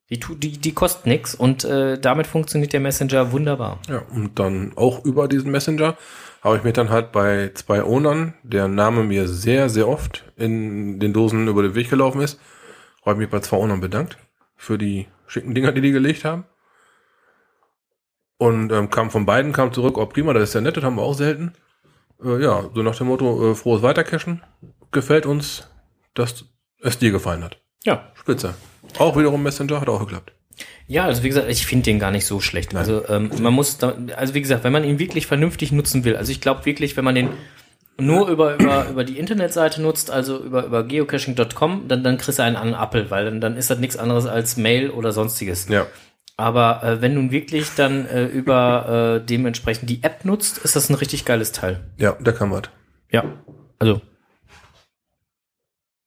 Die, die, die kostet nix und äh, damit funktioniert der Messenger wunderbar. Ja, und dann auch über diesen Messenger habe ich mich dann halt bei zwei Ownern, deren Name mir sehr, sehr oft in den Dosen über den Weg gelaufen ist, habe ich mich bei zwei Ownern bedankt für die schicken Dinger, die die gelegt haben. Und ähm, kam von beiden, kam zurück, oh prima, das ist ja nett, das haben wir auch selten. Äh, ja, so nach dem Motto, äh, frohes Weitercashen. Gefällt uns, dass es dir gefallen hat. Ja. Spitze. Auch wiederum Messenger, hat auch geklappt. Ja, also wie gesagt, ich finde den gar nicht so schlecht. Also ähm, man muss, da, also wie gesagt, wenn man ihn wirklich vernünftig nutzen will, also ich glaube wirklich, wenn man den nur über, über, *coughs* über die Internetseite nutzt, also über, über geocaching.com, dann, dann kriegst du einen an Apple, weil dann, dann ist das nichts anderes als Mail oder sonstiges. Ja. Aber äh, wenn nun wirklich dann äh, über äh, dementsprechend die App nutzt, ist das ein richtig geiles Teil. Ja, der kann was. Ja. Also,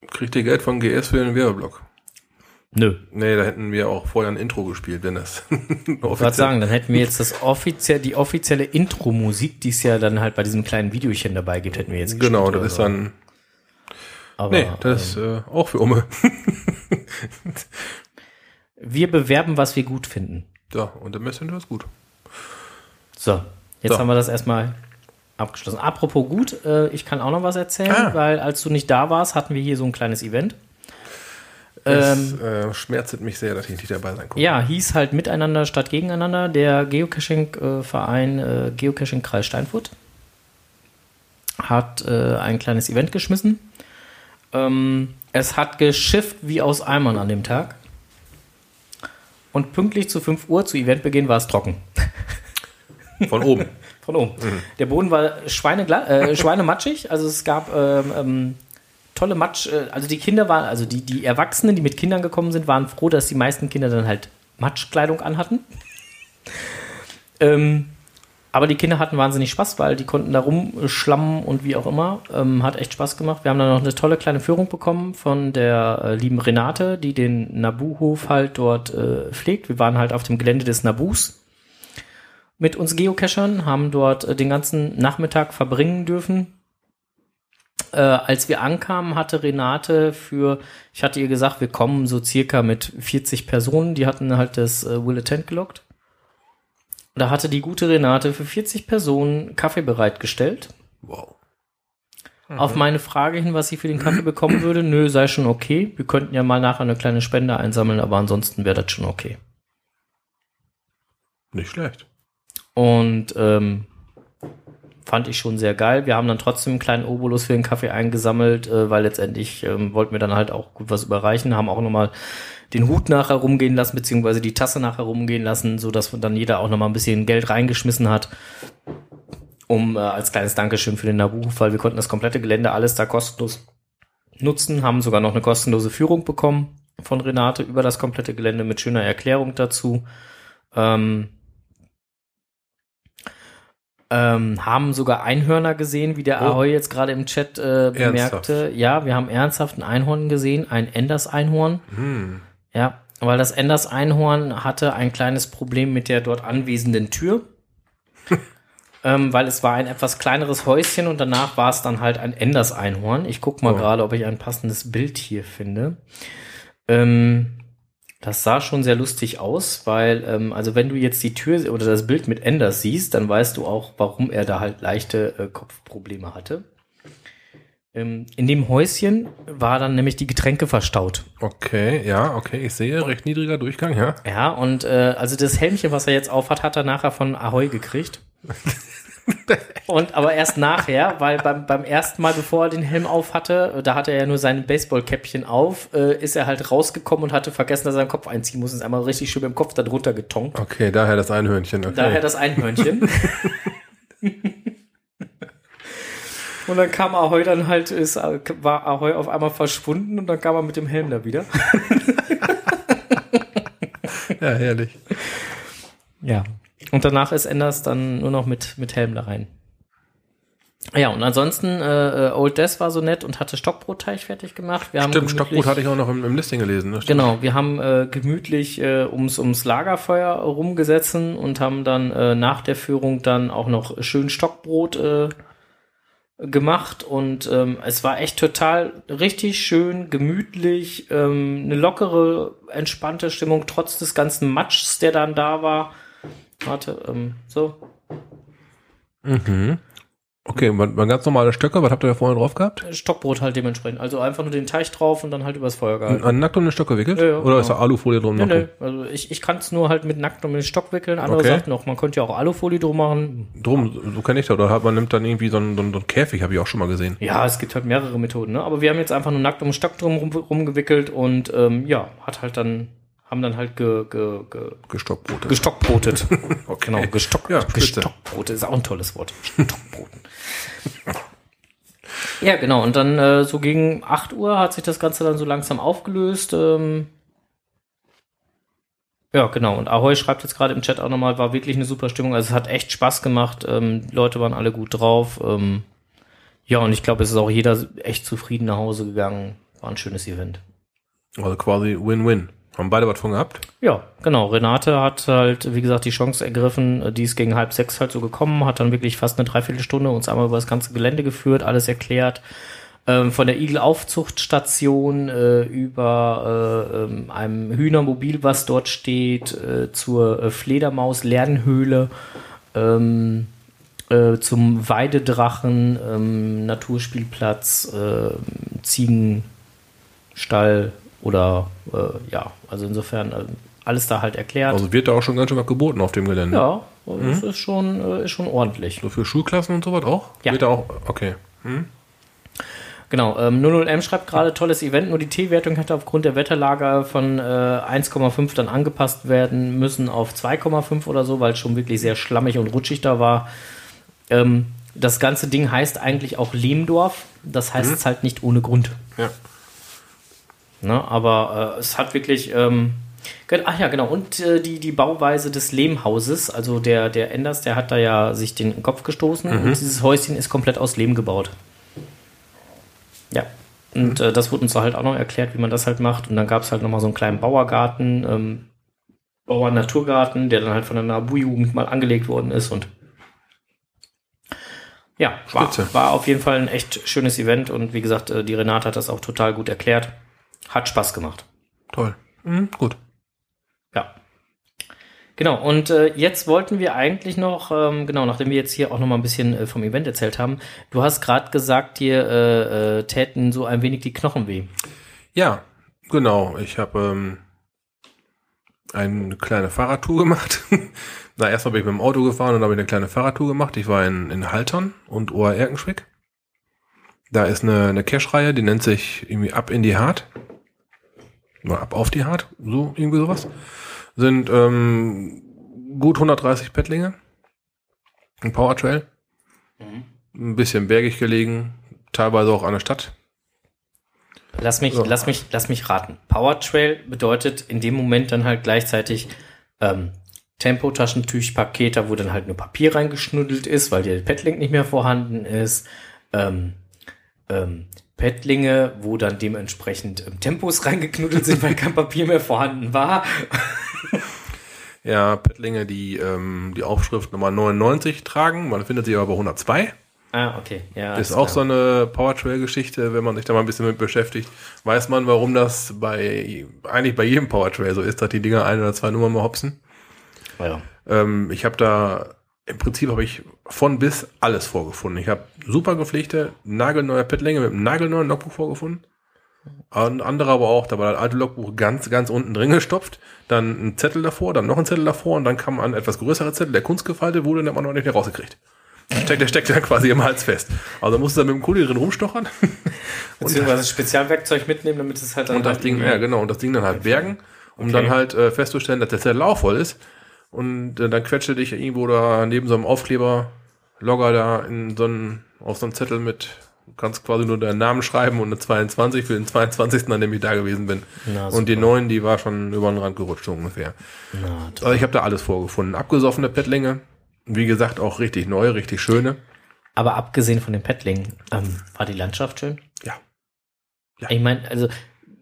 Kriegt ihr Geld von GS für den Werbeblock? nö. Nee, da hätten wir auch vorher ein Intro gespielt, wenn das *laughs* Ich wollte sagen, dann hätten wir jetzt das offiziell, die offizielle Intro-Musik, die es ja dann halt bei diesem kleinen Videochen dabei gibt, hätten wir jetzt Genau, gespielt das oder ist so. dann. Aber, Nee, das ist äh, auch für Umme. *laughs* *laughs* Wir bewerben, was wir gut finden. Ja, und der Messenger ist gut. So, jetzt So. haben wir das erstmal abgeschlossen. Apropos gut, äh, ich kann auch noch was erzählen, Ah. weil als du nicht da warst, hatten wir hier so ein kleines Event. Es äh, schmerzt mich sehr, dass ich nicht dabei sein konnte. Ja, hieß halt miteinander statt gegeneinander der Geocaching-Verein äh, Geocaching Kreis Steinfurt hat äh, ein kleines Event geschmissen. Ähm, es hat geschifft wie aus Eimern an dem Tag. Und pünktlich zu 5 Uhr zu Eventbeginn war es trocken. Von oben. *laughs* Von oben. Der Boden war äh, schweinematschig, also es gab ähm, ähm, tolle Matsch, äh, also die Kinder waren, also die, die Erwachsenen, die mit Kindern gekommen sind, waren froh, dass die meisten Kinder dann halt Matschkleidung anhatten. *laughs* ähm, aber die Kinder hatten wahnsinnig Spaß, weil die konnten da rumschlammen und wie auch immer. Ähm, hat echt Spaß gemacht. Wir haben dann noch eine tolle kleine Führung bekommen von der äh, lieben Renate, die den Nabu-Hof halt dort äh, pflegt. Wir waren halt auf dem Gelände des Nabus mit uns Geocachern, haben dort äh, den ganzen Nachmittag verbringen dürfen. Äh, als wir ankamen, hatte Renate für, ich hatte ihr gesagt, wir kommen so circa mit 40 Personen, die hatten halt das äh, Will Attend gelockt. Da hatte die gute Renate für 40 Personen Kaffee bereitgestellt. Wow. Auf meine Frage hin, was sie für den Kaffee bekommen würde, nö, sei schon okay. Wir könnten ja mal nachher eine kleine Spende einsammeln, aber ansonsten wäre das schon okay. Nicht schlecht. Und ähm, fand ich schon sehr geil. Wir haben dann trotzdem einen kleinen Obolus für den Kaffee eingesammelt, äh, weil letztendlich ähm, wollten wir dann halt auch gut was überreichen, haben auch nochmal den Hut nachher rumgehen lassen, beziehungsweise die Tasse nachher rumgehen lassen, so dass dann jeder auch nochmal ein bisschen Geld reingeschmissen hat, um äh, als kleines Dankeschön für den Nabu, weil wir konnten das komplette Gelände alles da kostenlos nutzen, haben sogar noch eine kostenlose Führung bekommen von Renate über das komplette Gelände mit schöner Erklärung dazu. Ähm, ähm, haben sogar Einhörner gesehen, wie der Oh. Ahoy jetzt gerade im Chat äh, bemerkte. Ernsthaft? Ja, wir haben ernsthaft ein Einhorn gesehen, ein Enders-Einhorn. Hm. Ja, weil das Enders-Einhorn hatte ein kleines Problem mit der dort anwesenden Tür. *laughs* ähm, weil es war ein etwas kleineres Häuschen und danach war es dann halt ein Enders-Einhorn. Ich guck mal Oh. gerade, ob ich ein passendes Bild hier finde. Ähm, das sah schon sehr lustig aus, weil, ähm, also wenn du jetzt die Tür oder das Bild mit Enders siehst, dann weißt du auch, warum er da halt leichte äh, Kopfprobleme hatte. Ähm, in dem Häuschen war dann nämlich die Getränke verstaut. Okay, ja, okay, ich sehe, recht niedriger Durchgang, ja. Ja, und äh, also das Helmchen, was er jetzt aufhat, hat er nachher von Ahoy gekriegt. *laughs* Und aber erst nachher, weil beim, beim ersten Mal, bevor er den Helm auf hatte, da hatte er ja nur sein Baseballkäppchen auf, äh, ist er halt rausgekommen und hatte vergessen, dass er seinen Kopf einziehen muss und ist einmal richtig schön mit dem Kopf da drunter getonkt. Okay, daher das Einhörnchen. Okay. Daher das Einhörnchen. *laughs* und dann kam Ahoy dann halt, ist, äh, war Ahoy auf einmal verschwunden und dann kam er mit dem Helm da wieder. *laughs* ja, herrlich. Ja. Und danach ist Enders dann nur noch mit, mit Helm da rein. Ja, und ansonsten, äh, äh, Old Death war so nett und hatte Stockbrotteig fertig gemacht. Wir haben Stimmt, Stockbrot hatte ich auch noch im, im Listing gelesen. Ne? Genau, wir haben äh, gemütlich äh, ums, ums Lagerfeuer rumgesessen und haben dann äh, nach der Führung dann auch noch schön Stockbrot äh, gemacht und ähm, es war echt total richtig schön, gemütlich, ähm, eine lockere, entspannte Stimmung, trotz des ganzen Matschs, der dann da war. Warte, ähm, so. Mhm. Okay, war, war ganz normale Stöcke, was habt ihr da vorne drauf gehabt? Stockbrot halt dementsprechend. Also einfach nur den Teig drauf und dann halt übers Feuer gehalten. An nackt um den Stock gewickelt? Ja, ja, Oder ist da genau. Alufolie drum? Nee, noch? nee. Also ich, ich kann es nur halt mit nackt um den Stock wickeln. Andere Okay. sagten auch, man könnte ja auch Alufolie drum machen. Drum, so, kenne ich das. Oder hat man nimmt dann irgendwie so einen, so einen, so einen Käfig, habe ich auch schon mal gesehen. Ja, es gibt halt mehrere Methoden, ne? Aber wir haben jetzt einfach nur nackt um den Stock drum rum, rumgewickelt und ähm, ja, hat halt dann, haben dann halt ge, ge, ge, Gestockbrote. gestockbrotet. *laughs* Okay. Genau, gestock, Ja, spitze. gestockbrote ist auch ein tolles Wort. Stockbroten. *laughs* ja, genau. Und dann äh, so gegen 8 Uhr hat sich das Ganze dann so langsam aufgelöst. Ähm, ja, genau. Und Ahoy schreibt jetzt gerade im Chat auch nochmal, war wirklich eine super Stimmung. Also es hat echt Spaß gemacht. Ähm, die Leute waren alle gut drauf. Ähm, ja, und ich glaube, es ist auch jeder echt zufrieden nach Hause gegangen. War ein schönes Event. Also quasi Win-Win. Haben beide was von gehabt? Ja, genau. Renate hat halt, wie gesagt, die Chance ergriffen, die ist gegen halb sechs halt so gekommen, hat dann wirklich fast eine Dreiviertelstunde uns einmal über das ganze Gelände geführt, alles erklärt. Ähm, von der Igelaufzuchtstation äh, über äh, ähm, einem Hühnermobil, was dort steht, äh, zur äh, Fledermaus-Lernhöhle, ähm, äh, zum Weidedrachen, ähm, Naturspielplatz, äh, Ziegenstall Oder äh, ja, also insofern äh, alles da halt erklärt. Also wird da auch schon ganz schön was geboten auf dem Gelände. ja, das ist schon, äh, ist schon ordentlich. So für Schulklassen und sowas auch? Ja. Wird da auch, okay. Genau, ähm, 00M schreibt gerade, tolles Event, nur die T-Wertung hätte aufgrund der Wetterlage von äh, 1,5 dann angepasst werden müssen auf 2,5 oder so, weil es schon wirklich sehr schlammig und rutschig da war. Ähm, das ganze Ding heißt eigentlich auch Lehmdorf, das heißt es halt nicht ohne Grund. Ja. Ne? Aber äh, es hat wirklich. Ähm, ach ja, genau. Und äh, die, die Bauweise des Lehmhauses, also der, der Enders, der hat da ja sich den Kopf gestoßen und dieses Häuschen ist komplett aus Lehm gebaut. Ja. Und äh, das wurde uns halt auch noch erklärt, wie man das halt macht. Und dann gab es halt nochmal so einen kleinen Bauergarten, ähm, Bauern-Naturgarten, der dann halt von der Nabu-Jugend mal angelegt worden ist. Und ja, war, war auf jeden Fall ein echt schönes Event. Und wie gesagt, äh, die Renate hat das auch total gut erklärt. Hat Spaß gemacht. Toll. Mhm, gut. Ja. Genau, und äh, jetzt wollten wir eigentlich noch, ähm, genau, nachdem wir jetzt hier auch noch mal ein bisschen äh, vom Event erzählt haben, du hast gerade gesagt, dir äh, äh, täten so ein wenig die Knochen weh. Ja, genau. Ich habe ähm, eine kleine Fahrradtour gemacht. *laughs* Na, erstmal bin ich mit dem Auto gefahren und habe ich eine kleine Fahrradtour gemacht. Ich war in, in Haltern und Ohr-Erkenschwick. Da ist eine, eine Cash-Reihe, die nennt sich irgendwie Ab in die Hart. Ab auf die Hart, so irgendwie sowas. Sind ähm, gut 130 Pettlinge. Ein Powertrail. Ein bisschen bergig gelegen, teilweise auch an der Stadt. Lass mich, So. lass mich, lass mich raten. Powertrail bedeutet in dem Moment dann halt gleichzeitig ähm, Tempotaschentüchpaketer, wo dann halt nur Papier reingeschnuddelt ist, weil der Petling nicht mehr vorhanden ist. Ähm, ähm, Pettlinge, wo dann dementsprechend ähm, Tempos *laughs* reingeknuddelt sind, weil kein Papier mehr vorhanden war. *laughs* Ja, Pettlinge, die ähm, die Aufschrift Nummer 99 tragen. Man findet sie aber bei 102. Ah, okay. Ja, ist auch klar. so eine Powertrail-Geschichte. Wenn man sich da mal ein bisschen mit beschäftigt, weiß man, warum das bei eigentlich bei jedem Powertrail so ist, dass die Dinger ein oder zwei Nummern mal hopsen. Ja. Ähm, ich habe da im Prinzip habe ich von bis alles vorgefunden. Ich habe super gepflegte, nagelneue Pettlinge mit einem nagelneuen Logbuch vorgefunden. Ein anderer aber auch, da war das alte Logbuch ganz, ganz unten drin gestopft. Dann ein Zettel davor, dann noch ein Zettel davor und dann kam ein etwas größerer Zettel, der kunstgefaltet wurde, den hat man noch nicht mehr rausgekriegt. Der steckt, der steckt dann quasi im Hals fest. Also musste dann mit dem Kuli drin rumstochern. *laughs* Beziehungsweise Spezialwerkzeug mitnehmen, damit es halt dann Und das halt Ding, ja genau, und das Ding dann halt bergen, um Okay. dann halt äh, festzustellen, dass der Zettel auch voll ist. Und äh, dann quetschte dich irgendwo da neben so einem Aufkleber Logger da in so einen, auf so einen Zettel mit, du kannst quasi nur deinen Namen schreiben und eine 22 für den 22. an dem ich da gewesen bin. Na, und die super. 9, die war schon über den Rand gerutscht so ungefähr. Na. Also ich habe da alles vorgefunden. Abgesoffene Pettlinge, wie gesagt, auch richtig neu, richtig schöne. Aber abgesehen von den Pettlingen, ähm, war die Landschaft schön? Ja. Ja. Ich meine, also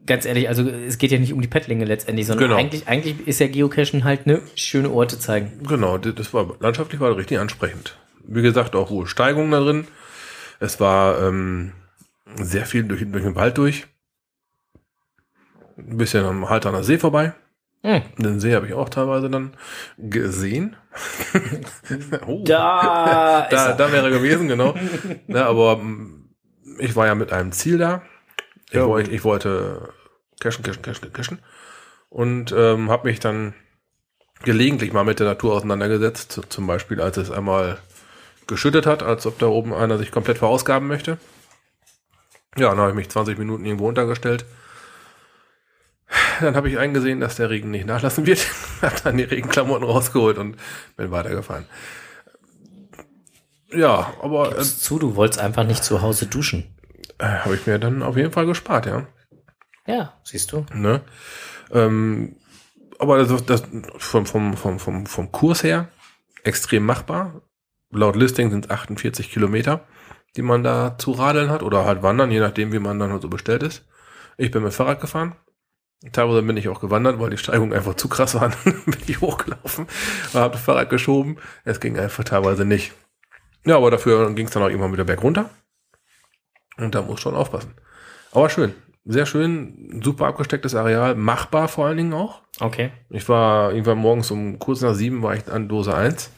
ganz ehrlich, also es geht ja nicht um die Pettlinge letztendlich, sondern Genau. eigentlich, eigentlich ist ja Geocachen halt ne schöne Orte zeigen. Genau, das war landschaftlich war richtig ansprechend. Wie gesagt, auch hohe Steigungen da drin. Es war ähm, sehr viel durch, durch den Wald durch. Ein bisschen am Halterner See vorbei. Hm. Den See habe ich auch teilweise dann gesehen. *laughs* oh, Da, *laughs* da, da wäre er gewesen, genau. ja, aber mm, ich war ja mit einem Ziel da. Ich, Ja. wollte, ich wollte cashen, cashen, cashen, cashen. Und ähm, habe mich dann gelegentlich mal mit der Natur auseinandergesetzt. Zum Beispiel, als es einmal geschüttet hat, als ob da oben einer sich komplett verausgaben möchte. Ja, dann habe ich mich 20 Minuten irgendwo untergestellt. Dann habe ich eingesehen, dass der Regen nicht nachlassen wird. *laughs* habe dann die Regenklamotten rausgeholt und bin weitergefahren. Ja, aber äh, Gib's zu, du wolltest einfach nicht zu Hause duschen. äh, habe ich mir dann auf jeden Fall gespart, ja. Ja, siehst du. Ne? Ähm, aber das, das vom, vom, vom, vom, vom Kurs her extrem machbar. Laut Listing sind es 48 Kilometer, die man da zu radeln hat oder halt wandern, je nachdem, wie man dann halt so bestellt ist. Ich bin mit Fahrrad gefahren. Teilweise bin ich auch gewandert, weil die Steigungen einfach zu krass waren. *laughs* bin ich hochgelaufen, habe das Fahrrad geschoben. Es ging einfach teilweise nicht. Ja, aber dafür ging es dann auch irgendwann wieder bergunter. Und da muss schon aufpassen. Aber schön. Sehr schön. Super abgestecktes Areal. Machbar vor allen Dingen auch. Okay. Ich war irgendwann morgens um kurz nach sieben war ich an Dose 1.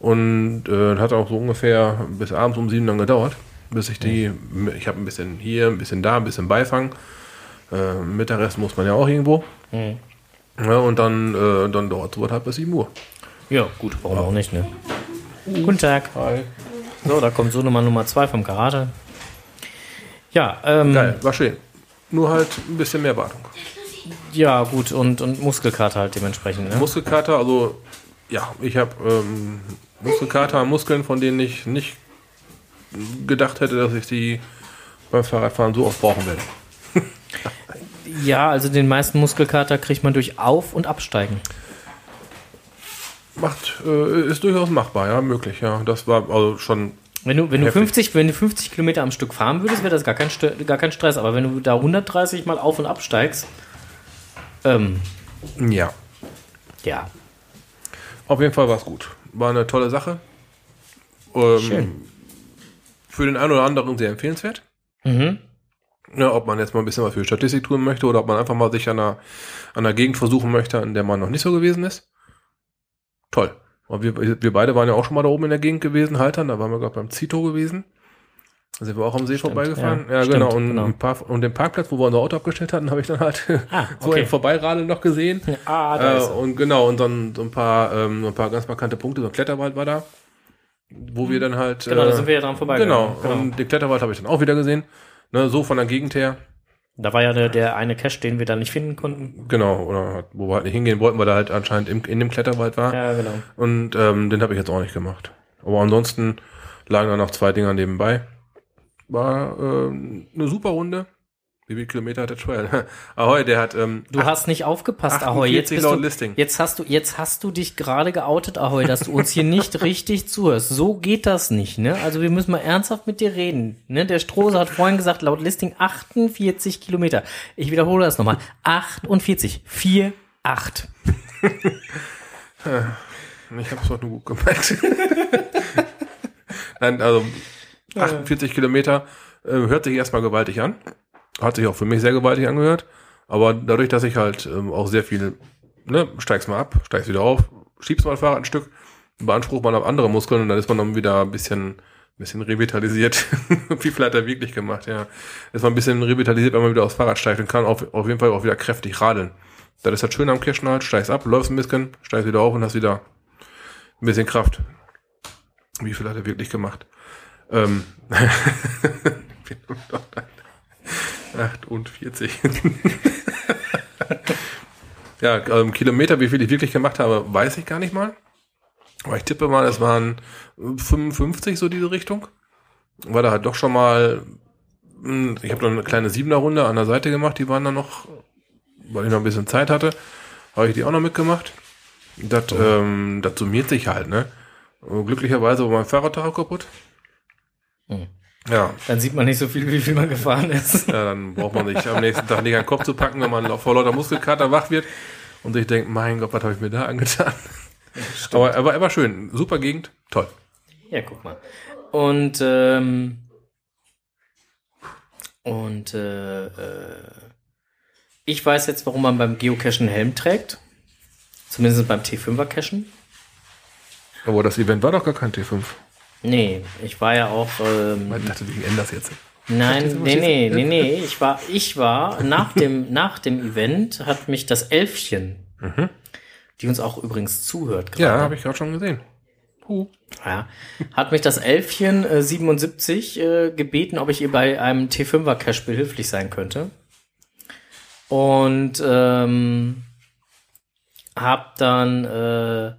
Und äh, hat auch so ungefähr bis abends um sieben dann gedauert, bis ich die, ich habe ein bisschen hier, ein bisschen da, ein bisschen Beifang. Äh, Mittagessen muss man ja auch irgendwo. Mhm. Ja, und dann, äh, dann dauert es halt bis 7 Uhr. Ja, gut, warum auch nicht, ne? Guten Tag. Hi. So, da kommt so Nummer Nummer zwei vom Karate. Ja, ähm, Geil, war schön. Nur halt ein bisschen mehr Wartung. ja, gut, und, und Muskelkater halt dementsprechend, ne? Muskelkater, also ja, ich habe ähm, Muskelkater, Muskeln, von denen ich nicht gedacht hätte, dass ich die beim Fahrradfahren so oft brauchen werde. *laughs* Ja, also den meisten Muskelkater kriegt man durch Auf- und Absteigen. Macht, äh, ist durchaus machbar, ja, möglich, ja. Das war also schon, Wenn du, wenn du, Heftig. 50, wenn du 50 Kilometer am Stück fahren würdest, wäre das gar kein, gar kein Stress. Aber wenn du da 130 mal auf- und absteigst, ähm, ja. ja, Auf jeden Fall war es gut. War eine tolle Sache. Ähm, Schön. Für den einen oder anderen sehr empfehlenswert. mhm. Ja, ob man jetzt mal ein bisschen was für Statistik tun möchte oder ob man einfach mal sich an einer, an einer Gegend versuchen möchte, an der man noch nicht so gewesen ist. Toll. Und wir, wir beide waren ja auch schon mal da oben in der Gegend gewesen, Haltern, da waren wir gerade beim Zito gewesen. Da sind wir auch am See vorbeigefahren. ja, Ja, stimmt, genau. Und, genau. Ein paar, und den Parkplatz, wo wir unser Auto abgestellt hatten, *laughs* habe ich dann halt Ah, *laughs* so okay. im Vorbeiradeln noch gesehen. Ah, da Äh, ist er. und genau, und dann so ein paar, ähm, ein paar ganz markante Punkte, so ein Kletterwald war da, wo wir dann halt. Genau, da äh, sind wir ja dran vorbeigegangen. Genau, und den Kletterwald habe ich dann auch wieder gesehen. Ne, so von der Gegend her. Da war ja der, der eine Cache, den wir da nicht finden konnten. Genau, oder wo wir halt nicht hingehen wollten, weil der halt anscheinend im, in dem Kletterwald war. Ja, genau. Und ähm, den habe ich jetzt auch nicht gemacht. Aber ansonsten lagen da noch zwei Dinger nebenbei. War ähm, eine super Runde. Wie viele Kilometer hat der Trail? *laughs* Ahoi, der hat ähm, Du hast nicht aufgepasst, Ahoy. Jetzt, 48 bist du, jetzt, hast du, jetzt hast du dich gerade geoutet, Ahoy, dass du uns hier nicht *laughs* richtig zuhörst. So geht das nicht, ne? Also wir müssen mal ernsthaft mit dir reden. Ne? Der Strose hat vorhin gesagt, laut Listing 48 Kilometer. Ich wiederhole das nochmal. 48. 4, 8. Ich habe es doch nur gut gemerkt. *laughs* Nein, also 48 Kilometer äh, hört sich erstmal gewaltig an. Hat sich auch für mich sehr gewaltig angehört. Aber dadurch, dass ich halt ähm, auch sehr viel, ne, steigst mal ab, steigst wieder auf, schiebst mal Fahrrad ein Stück, beansprucht man auf andere Muskeln und dann ist man dann wieder ein bisschen, bisschen revitalisiert. *laughs* Wie viel hat er wirklich gemacht, ja. Ist man ein bisschen revitalisiert, wenn man wieder aufs Fahrrad steigt und kann auf, auf jeden Fall auch wieder kräftig radeln. Das ist halt schön am Kirschen halt, steigst ab, läufst ein bisschen, steigst wieder auf und hast wieder ein bisschen Kraft. Wie viel hat er wirklich gemacht? Ähm, *laughs* 48. *laughs* ja, ähm, Kilometer, wie viel ich wirklich gemacht habe, weiß ich gar nicht mal. Aber ich tippe mal, es waren 55 so diese Richtung. War da halt doch schon mal, mh, ich habe noch eine kleine Siebener Runde an der Seite gemacht, die waren dann noch, weil ich noch ein bisschen Zeit hatte, habe ich die auch noch mitgemacht. Das, ähm, das summiert sich halt, ne? Glücklicherweise war mein Fahrradtacho kaputt. Hm. Ja, Dann sieht man nicht so viel, wie viel man gefahren ist. ja, dann braucht man sich am nächsten Tag nicht an den Kopf zu packen, wenn man vor lauter Muskelkater wach wird und sich denkt, mein Gott, was habe ich mir da angetan? Aber er war, er war schön. Super Gegend, toll. Ja, guck mal. Und, ähm, und, äh, äh, ich weiß jetzt, warum man beim Geocachen einen Helm trägt. Zumindest beim T5er Cachen. Aber das Event war doch gar kein T5. Nee, ich war ja auch, ähm, Ich dachte, ändern das jetzt. nein, nee, nee, nee, nee, ich war, ich war, nach dem, nach dem Event hat mich das Elfchen, die uns auch übrigens zuhört gerade. Ja, habe ich gerade schon gesehen. Huh. Ja, hat mich das Elfchen äh, 77 äh, gebeten, ob ich ihr bei einem T5er Cache behilflich sein könnte. Und ähm, hab dann äh,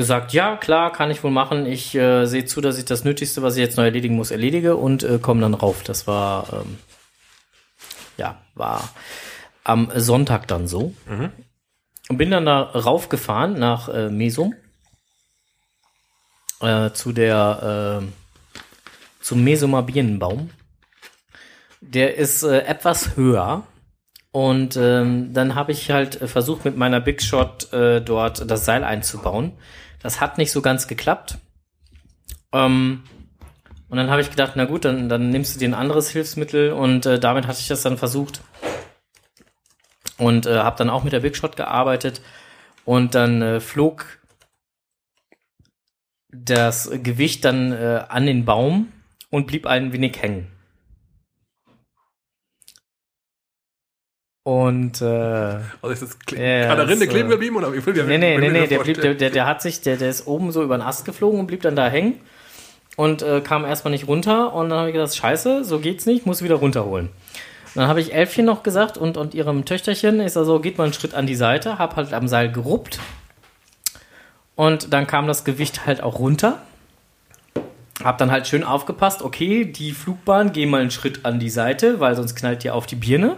gesagt, ja, klar, kann ich wohl machen. Ich äh, sehe zu, dass ich das Nötigste, was ich jetzt noch erledigen muss, erledige und äh, komme dann rauf. Das war, ähm, ja, war am Sonntag dann so. Und bin dann da raufgefahren nach äh, Mesum äh, zu der äh, zum Mesumer Birnenbaum. Der ist äh, etwas höher. Und ähm, dann habe ich halt versucht, mit meiner Big Shot äh, dort das Seil einzubauen. Das hat nicht so ganz geklappt. Ähm, und dann habe ich gedacht, na gut, dann, dann nimmst du dir ein anderes Hilfsmittel und äh, damit hatte ich das dann versucht. Und äh, habe dann auch mit der Big Shot gearbeitet. Und dann äh, flog das Gewicht dann äh, an den Baum und blieb ein wenig hängen. Und äh, Also ist das Kle Ja, an der Rinde kleben äh, geblieben oder wie viel? nee, nee, nee, nee, der, blieb, der, der, der hat sich, der, der ist oben so über den Ast geflogen und blieb dann da hängen und äh, kam erstmal nicht runter. Und dann habe ich gedacht, scheiße, so geht's nicht, muss wieder runterholen. Und dann habe ich Elfchen noch gesagt und, und ihrem Töchterchen, ich sag so, geht mal einen Schritt an die Seite, hab halt am Seil geruppt. Und dann kam das Gewicht halt auch runter. Hab dann halt schön aufgepasst, okay, die Flugbahn, geh mal einen Schritt an die Seite, weil sonst knallt dir auf die Birne.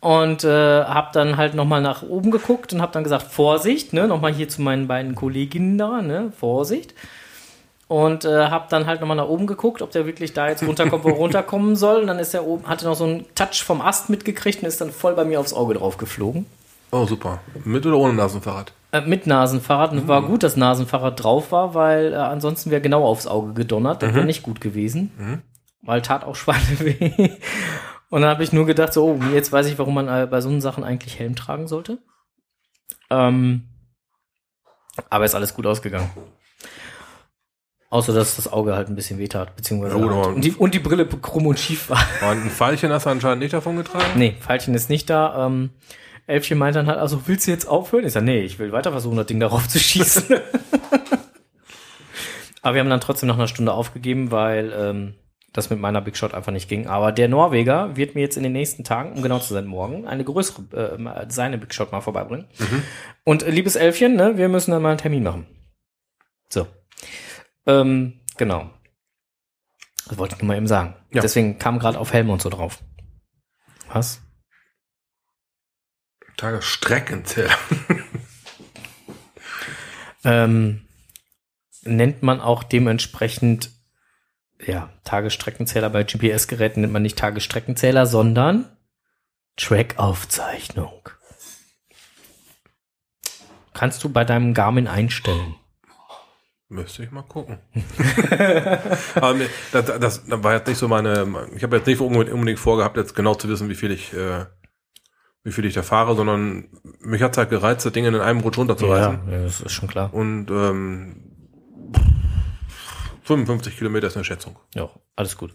Und äh, hab dann halt nochmal nach oben geguckt und hab dann gesagt, Vorsicht, ne, nochmal hier zu meinen beiden Kolleginnen da, ne, Vorsicht. Und äh, hab dann halt nochmal nach oben geguckt, ob der wirklich da jetzt runterkommt, wo er *laughs* runterkommen soll. Und dann ist er oben, hatte noch so einen Touch vom Ast mitgekriegt und ist dann voll bei mir aufs Auge drauf geflogen. Oh, super. Mit oder ohne Nasenfahrrad? Äh, mit Nasenfahrrad. Und es war gut, dass Nasenfahrrad drauf war, weil äh, ansonsten wäre genau aufs Auge gedonnert. Das wäre nicht gut gewesen. Weil tat auch Schweine weh. Und dann habe ich nur gedacht, so, oh, jetzt weiß ich, warum man äh, bei so Sachen eigentlich Helm tragen sollte. Ähm, aber ist alles gut ausgegangen. Außer, dass das Auge halt ein bisschen wehtat, beziehungsweise Ja, halt, und, die, und die Brille krumm und schief war. *laughs* Und ein Pfeilchen hast du anscheinend nicht davon getragen? Nee, Pfeilchen ist nicht da. Ähm, Elfchen meint dann halt, also willst du jetzt aufhören? Ich sag, nee, ich will weiter versuchen, das Ding darauf zu schießen. *laughs* Aber wir haben dann trotzdem nach einer Stunde aufgegeben, weil ähm, das mit meiner Big Shot einfach nicht ging. Aber der Norweger wird mir jetzt in den nächsten Tagen, um genau zu sein, morgen, eine größere, äh, seine Big Shot mal vorbeibringen. Und äh, liebes Elfchen, ne, wir müssen dann mal einen Termin machen. So. Ähm, genau. Das wollte ich nur mal eben sagen. Ja. Deswegen kam gerade auf Helme und so drauf. Was? Tagesstreckenzähler. *laughs* ähm, nennt man auch dementsprechend, ja, Tagesstreckenzähler bei GPS-Geräten nennt man nicht Tagesstreckenzähler, sondern Track-Aufzeichnung. Kannst du bei deinem Garmin einstellen. Müsste ich mal gucken. *laughs* Das, das, das war jetzt nicht so meine, ich habe jetzt nicht unbedingt unbedingt vorgehabt, jetzt genau zu wissen, wie viel ich, äh, wie viel ich da fahre, sondern mich hat halt gereizt, das Ding in einem Rutsch runterzureißen. ja, das ist schon klar. Und ähm, 55 Kilometer ist eine Schätzung. Ja, alles gut.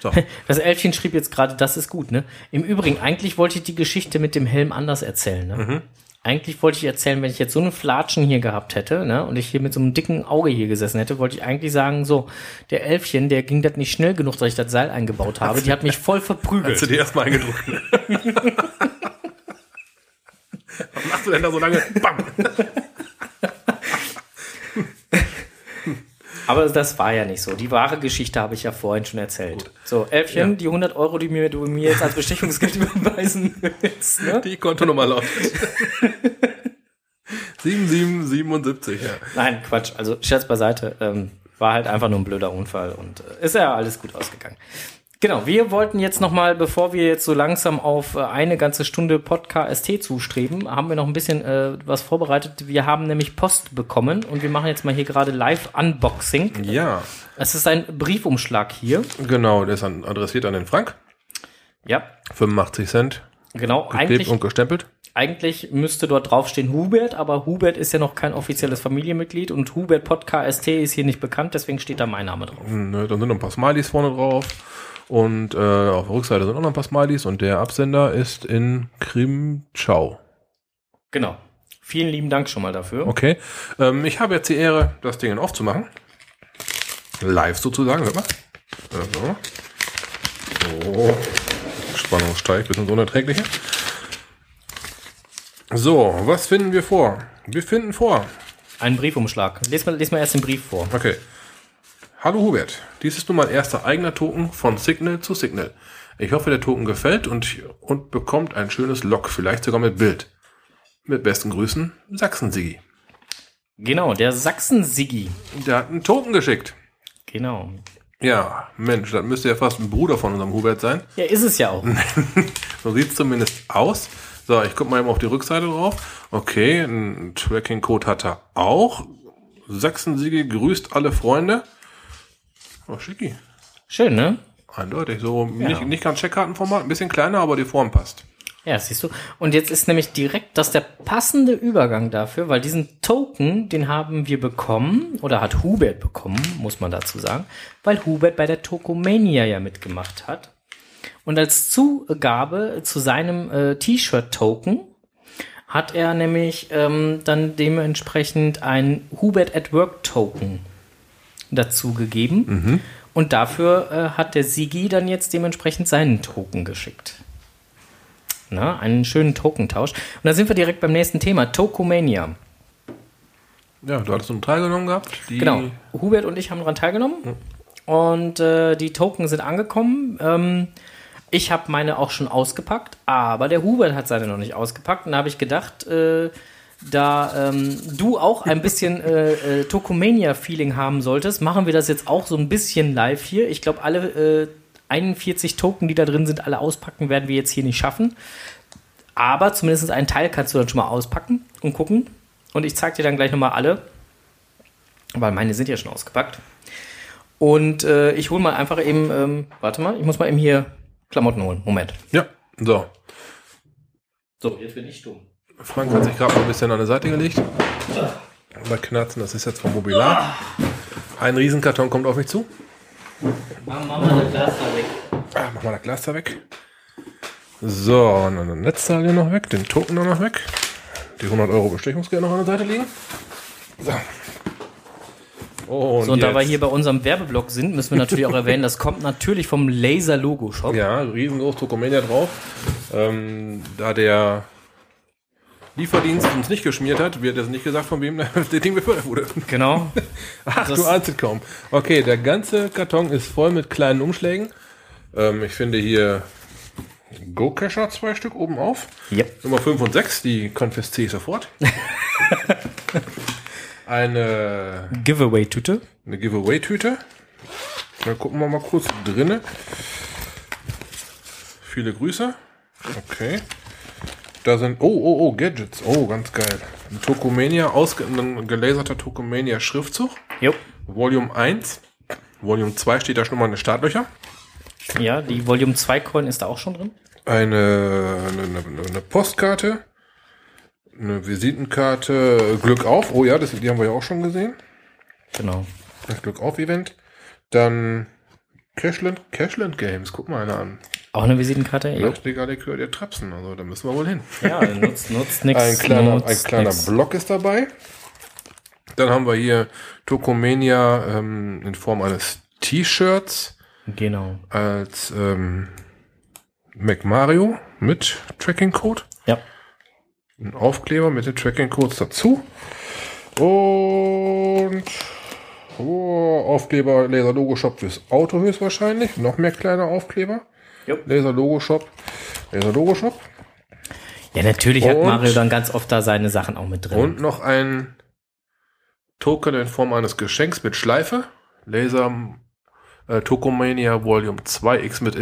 So. *laughs* Das Elfchen schrieb jetzt gerade, das ist gut, ne? Im Übrigen, eigentlich wollte ich die Geschichte mit dem Helm anders erzählen, ne? Eigentlich wollte ich erzählen, wenn ich jetzt so einen Flatschen hier gehabt hätte, ne, und ich hier mit so einem dicken Auge hier gesessen hätte, wollte ich eigentlich sagen, so, der Elfchen, der ging das nicht schnell genug, dass ich das Seil eingebaut habe, die hat mich voll Hast du verprügelt. die erstmal eingedrückt? ne? *laughs* Was machst du denn da so lange? Bam! Aber das war ja nicht so. Die wahre Geschichte habe ich ja vorhin schon erzählt. So, Elfchen, Ja. die 100 Euro, die mir, du mir jetzt als Bestechungsgeld *laughs* überweisen willst, ne? Die Kontonummer lautet 7777, ja. Nein, Quatsch. Also Scherz beiseite. Ähm, war halt einfach nur ein blöder Unfall und äh, ist ja alles gut ausgegangen. Genau, wir wollten jetzt nochmal, bevor wir jetzt so langsam auf äh, eine ganze Stunde Podcast zustreben, haben wir noch ein bisschen äh, was vorbereitet. Wir haben nämlich Post bekommen und wir machen jetzt mal hier gerade Live-Unboxing. Ja, Es ist ein Briefumschlag hier. genau, der ist an, adressiert an den Frank. Ja, 85 Cent, genau. geklebt Eigentlich, und gestempelt. eigentlich müsste dort draufstehen Hubert, aber Hubert ist ja noch kein offizielles Familienmitglied und Hubert Podcast ist hier nicht bekannt, deswegen steht da mein Name drauf. Ne, Dann sind noch ein paar Smileys vorne drauf. Und äh, auf der Rückseite sind auch noch ein paar Smileys. Und der Absender ist in Krimschau. Genau. Vielen lieben Dank schon mal dafür. Okay. Ähm, ich habe jetzt die Ehre, das Ding aufzumachen. Live sozusagen, hört mal. Ja, so. Spannung steigt, bisschen so unerträglich. hier. So, was finden wir vor? Wir finden vor. Ein Briefumschlag. Lies mal, lies mal erst den Brief vor. Okay. Hallo Hubert, dies ist nun mein erster eigener Token von Signal zu Signal. Ich hoffe, der Token gefällt und, und bekommt ein schönes Log, vielleicht sogar mit Bild. Mit besten Grüßen, Sachsen-Sigi. Genau, der Sachsen-Siggi. Der hat einen Token geschickt. Genau. Ja, Mensch, das müsste ja fast ein Bruder von unserem Hubert sein. *laughs* Ja, ist es ja auch. So sieht's zumindest aus. So, ich guck mal eben auf die Rückseite drauf. Okay, ein Tracking-Code hat er auch. Sachsen-Sigi grüßt alle Freunde. Oh, schicki. Schön, ne? Eindeutig. So nicht, nicht ganz Checkkartenformat, ein bisschen kleiner, aber die Form passt. Ja, siehst du. Und jetzt ist nämlich direkt das der passende Übergang dafür, weil diesen Token, den haben wir bekommen, oder hat Hubert bekommen, muss man dazu sagen, weil Hubert bei der Tokomania ja mitgemacht hat. Und als Zugabe zu seinem äh, T-Shirt-Token hat er nämlich ähm, dann dementsprechend ein Hubert at Work Token dazu gegeben. Und dafür äh, hat der Sigi dann jetzt dementsprechend seinen Token geschickt. Na, einen schönen Tokentausch. Und da sind wir direkt beim nächsten Thema, Tokomania. Ja, du hattest einen teilgenommen gehabt. Die Genau. Hubert und ich haben daran teilgenommen. Und äh, die Token sind angekommen. Ähm, ich habe meine auch schon ausgepackt, aber der Hubert hat seine noch nicht ausgepackt. Und da habe ich gedacht, äh, da ähm, du auch ein bisschen äh, äh, Tokomania-Feeling haben solltest, machen wir das jetzt auch so ein bisschen live hier. Ich glaube, alle äh, 41 Token, die da drin sind, alle auspacken, werden wir jetzt hier nicht schaffen. Aber zumindest einen Teil kannst du dann schon mal auspacken und gucken. Und ich zeige dir dann gleich nochmal alle, weil meine sind ja schon ausgepackt. Und äh, ich hole mal einfach eben, ähm, warte mal, ich muss mal eben hier Klamotten holen. Moment. Ja, so. So, jetzt bin ich dumm. Frank hat sich gerade mal ein bisschen an der Seite gelegt. Bei Knarzen, das ist jetzt vom Mobilar. Ein Riesenkarton kommt auf mich zu. Mach mal das Glas da weg. Ah, mach mal das Glas da weg. So, und dann den Netzteil hier noch weg, den Token noch weg. Die 100 Euro Bestechungsgeld noch an der Seite liegen. So. Und, So, und da wir hier bei unserem Werbeblock sind, müssen wir natürlich auch *laughs* erwähnen, das kommt natürlich vom Laser Logo Shop. Ja, riesengroß Tokomania drauf. Ähm, da der Lieferdienst uns nicht geschmiert hat, wird jetzt nicht gesagt, von wem *laughs* das Ding befördert wurde. Genau. *laughs* Ach, Das- du ahnst es kaum. Okay, der ganze Karton ist voll mit kleinen Umschlägen. Ähm, ich finde hier Go-Cacher zwei Stück oben auf. Yep. Nummer 5 und 6, die konfisziere ich sofort. *laughs* eine Giveaway-Tüte. eine Giveaway-Tüte. Dann gucken wir mal kurz drinne. Viele Grüße. Okay. Da sind, oh, oh, oh, Gadgets. Oh, ganz geil. Ein Tokomania, ausge, ein gelaserter Tokomania Schriftzug. Jo. Volume 1. Volume 2 steht da schon mal in den Startlöcher. Ja, die Volume 2 Coin ist da auch schon drin. Eine, eine, eine, eine Postkarte. Eine Visitenkarte. Glück auf. Oh ja, das, die haben wir ja auch schon gesehen. Genau. Das Glück auf Event. Dann Cashland, Cashland Games. Guck mal einer an. Auch eine Visitenkarte? Jo. Leipziger Likör der Trapsen. Also da müssen wir wohl hin. Ja, nutzt, nutzt *laughs* nix. Ein kleiner, ein nutzt kleiner nix. Block ist dabei. Dann haben wir hier Tokomania ähm, in Form eines T-Shirts Genau. als ähm, Mac Mario mit Tracking Code. Ja. Ein Aufkleber mit den Tracking Codes dazu. Und oh, Aufkleber Laser Logo Shop fürs Auto höchstwahrscheinlich. Noch mehr kleine Aufkleber. Jo. Laser Logo Shop. Laser Logo Shop. Ja, natürlich hat Und- Mario dann ganz oft da seine Sachen auch mit drin. Und noch ein Token in Form eines Geschenks mit Schleife. Laser äh, Tokomania Volume 2 Xmas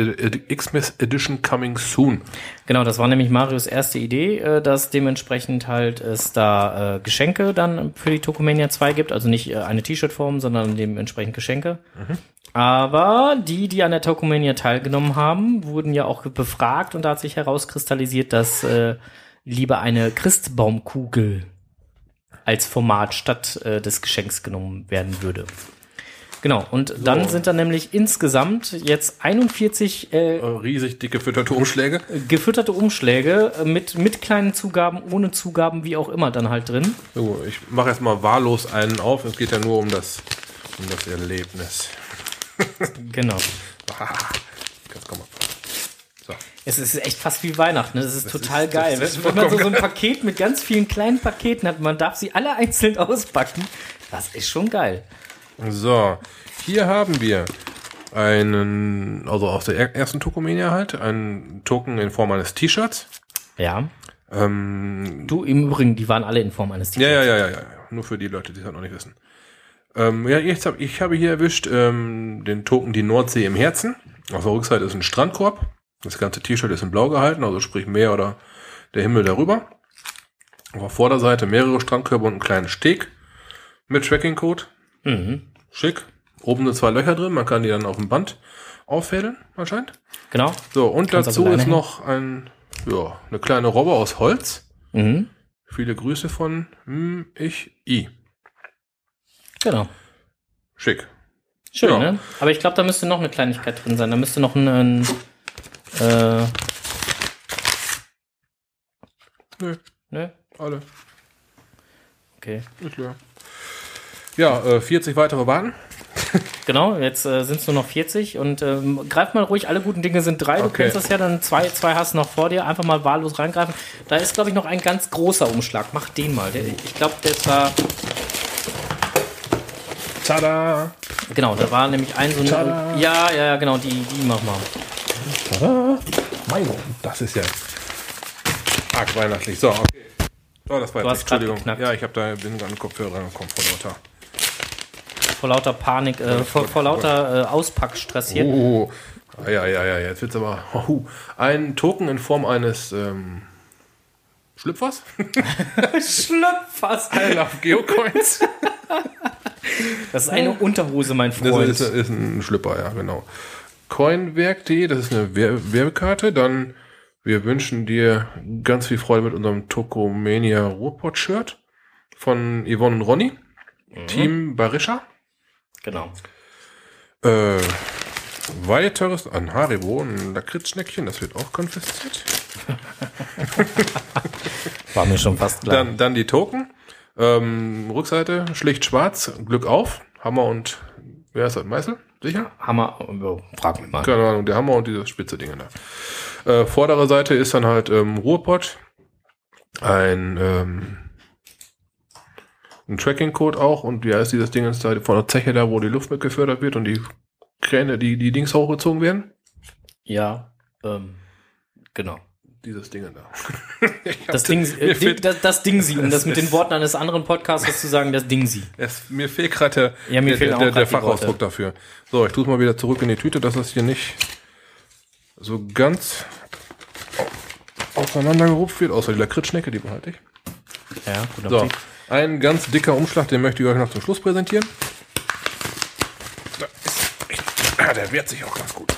Xmas Edition coming soon. Genau, das war nämlich Marios erste Idee, äh, dass dementsprechend halt es da äh, Geschenke dann für die Tokomania 2 gibt, also nicht äh, eine T-Shirt-Form, sondern dementsprechend Geschenke. Aber die, die an der Tokomania teilgenommen haben, wurden ja auch befragt und da hat sich herauskristallisiert, dass äh, lieber eine Christbaumkugel als Format statt äh, des Geschenks genommen werden würde. Genau, und dann sind da nämlich insgesamt jetzt 41 äh, Äh, riesig dicke fütterte Umschläge. gefütterte Umschläge äh, mit, mit kleinen Zugaben, ohne Zugaben, wie auch immer dann halt drin. So, ich mache jetzt mal wahllos einen auf. Es geht ja nur um das, um das Erlebnis. Genau. *laughs* Jetzt komm mal. So. Es ist echt fast wie Weihnachten. Ne? Das ist total ist- geil. das ist Wenn man so, so ein Paket mit ganz vielen kleinen Paketen hat, man darf sie alle einzeln auspacken. Das ist schon geil. So, hier haben wir einen, also aus der er- ersten Tokomania halt, einen Token in Form eines T-Shirts. Ja. Ähm, Du, im Übrigen, die waren alle in Form eines ja, ja, ja, ja, ja, ja. Nur für die Leute, die es halt noch nicht wissen. Ähm, ja, jetzt hab, ich habe hier erwischt ähm, den Token Die Nordsee im Herzen. Auf der Rückseite ist ein Strandkorb. Das ganze T-Shirt ist in blau gehalten, also sprich Meer oder der Himmel darüber. Auf der Vorderseite mehrere Strandkörbe und einen kleinen Steg mit Tracking-Code. Mhm. Schick. Oben sind zwei Löcher drin, man kann die dann auf dem Band auffädeln, anscheinend. Genau. So, und Kannst dazu also ist alleine noch ein, ja, eine kleine Robbe aus Holz. Mhm. Viele Grüße von hm, ich I. Genau. Schick. Schön, Ja. ne? Aber ich glaube, da müsste noch eine Kleinigkeit drin sein. Da müsste noch ein, ein Äh, Nö, ne? alle. Okay. Ist leer. Ja, äh, 40 weitere warten. *laughs* Genau, jetzt äh, sind es nur noch 40 und ähm, greif mal ruhig, alle guten Dinge sind drei. Du Okay. kennst das ja, dann zwei, zwei hast du noch vor dir. Einfach mal wahllos reingreifen. Da ist, glaube ich, noch ein ganz großer Umschlag. Mach den mal. Der, ich glaube, der war. Tada! Genau, da war nämlich ein so ein. Tada. Ja, ja, ja, genau, die, die mach mal. Tada! Mein Gott, das ist ja arg weihnachtlich. So, okay. Oh, das war Du jetzt Entschuldigung. Ja, ich habe da bin an den Kopfhörer rangekommen vor lauter. Vor lauter Panik, äh, vor, vor lauter äh, Auspackstress hier. Oh, ja, ja, ja, jetzt wird's aber. Oh, ein Token in Form eines ähm, Schlüpfers? *laughs* Schlüpfers. I love Geocoins. *laughs* Das ist eine Unterhose, mein Das Freund. ist, ist ein Schlüpper, ja, genau. Coinwerk.de, das ist eine Wer Werbekarte. Dann, wir wünschen dir ganz viel Freude mit unserem Tokomania Ruhrpott-Shirt von Yvonne und Ronny. Team Barischa. Genau. Äh, weiteres an Haribo, ein Lakritzschneckchen, das wird auch konfisziert. *laughs* War mir schon fast klar. Dann, dann die Token. Ähm, Rückseite, schlicht schwarz, Glück auf. Hammer und, wer ist das, Meißel? Sicher? Hammer. Oh, frag mich mal. Keine Ahnung, der Hammer und diese spitze Dinge da. Äh, vordere Seite ist dann halt ähm, Ruhrpott. Ein, ähm, ein Tracking-Code auch und wie heißt dieses Ding jetzt da von der Zeche da, wo die Luft mit gefördert wird und die Kräne, die, die Dings hochgezogen werden? Ja, ähm, genau. Dieses Ding da. *laughs* Das Ding, äh, Ding fehlt- das, das Ding sie, um das mit es- den Worten eines anderen Podcasters zu sagen, das Ding sie. Es, mir fehlt gerade der, Ja, mir der, der, der Fachausdruck dafür. So, ich tue es mal wieder zurück in die Tüte, dass das hier nicht so ganz auseinandergerupft wird, außer die Lakritzschnecke, die behalte ich. Ja, gut So, ein ganz dicker Umschlag, den möchte ich euch noch zum Schluss präsentieren. Da ist echt, ah, der wehrt sich auch ganz gut.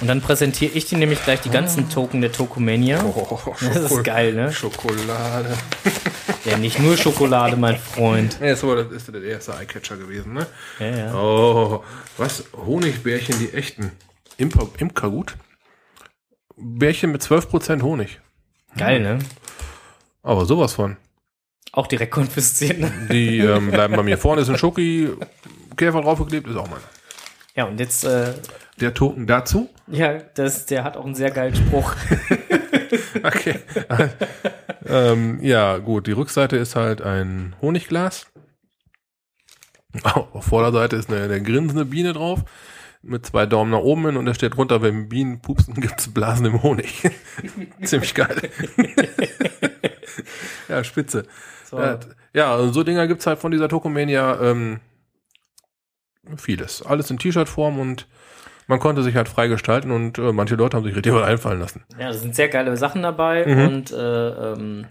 Und dann präsentiere ich dir nämlich gleich die ganzen Token der Tokomania. Oh, Das ist geil, ne? Schokolade. Ja, nicht nur Schokolade, mein Freund. Ja, so, das ist der erste Eyecatcher gewesen, ne? Ja, ja. Oh, was? Honigbärchen, die echten. Imper, Imkergut? Bärchen mit 12% Honig. Geil, ne? Aber sowas von. Auch direkt konfisziert. Ne? Die ähm, bleiben bei mir. *laughs* Vorne ist ein Schoki-Käfer draufgeklebt, ist auch meiner. Ja, und jetzt, äh, Der Token dazu. ja, das, der hat auch einen sehr geilen Spruch. *laughs* Okay. ähm, ja, gut. Die Rückseite ist halt ein Honigglas. Auf Vorderseite ist eine, eine grinsende Biene drauf. Mit zwei Daumen nach oben hin und da steht drunter, wenn Bienen pupsen, *laughs* gibt's Blasen im Honig. *laughs* Ziemlich geil. ja, spitze. So. Ja, ja, so Dinger gibt's halt von dieser Tokomania ähm, vieles. Alles in T-Shirt-Form und man konnte sich halt frei gestalten und äh, manche Leute haben sich richtig was einfallen lassen. Ja, da sind sehr geile Sachen dabei Mhm. und äh, ähm,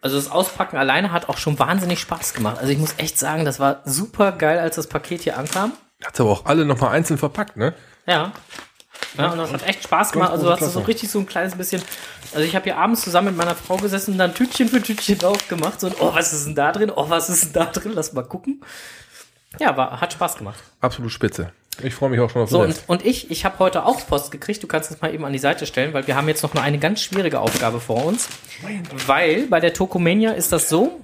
also das Auspacken alleine hat auch schon wahnsinnig Spaß gemacht. Also ich muss echt sagen, das war super geil, als das Paket hier ankam. Hat's aber auch alle nochmal einzeln verpackt, ne? Ja. Ja, und das hat echt Spaß gemacht. Also große hast du so richtig so ein kleines bisschen. Also ich habe hier abends zusammen mit meiner Frau gesessen und dann Tütchen für Tütchen *laughs* aufgemacht. So, oh, was ist denn da drin? Oh, was ist denn da drin? Lass mal gucken. Ja, war, hat Spaß gemacht. Absolut spitze. Ich freue mich auch schon auf So, und, und ich, ich habe heute auch Post gekriegt. Du kannst es mal eben an die Seite stellen, weil wir haben jetzt noch mal eine ganz schwierige Aufgabe vor uns. Weil bei der Tokomania ist das so,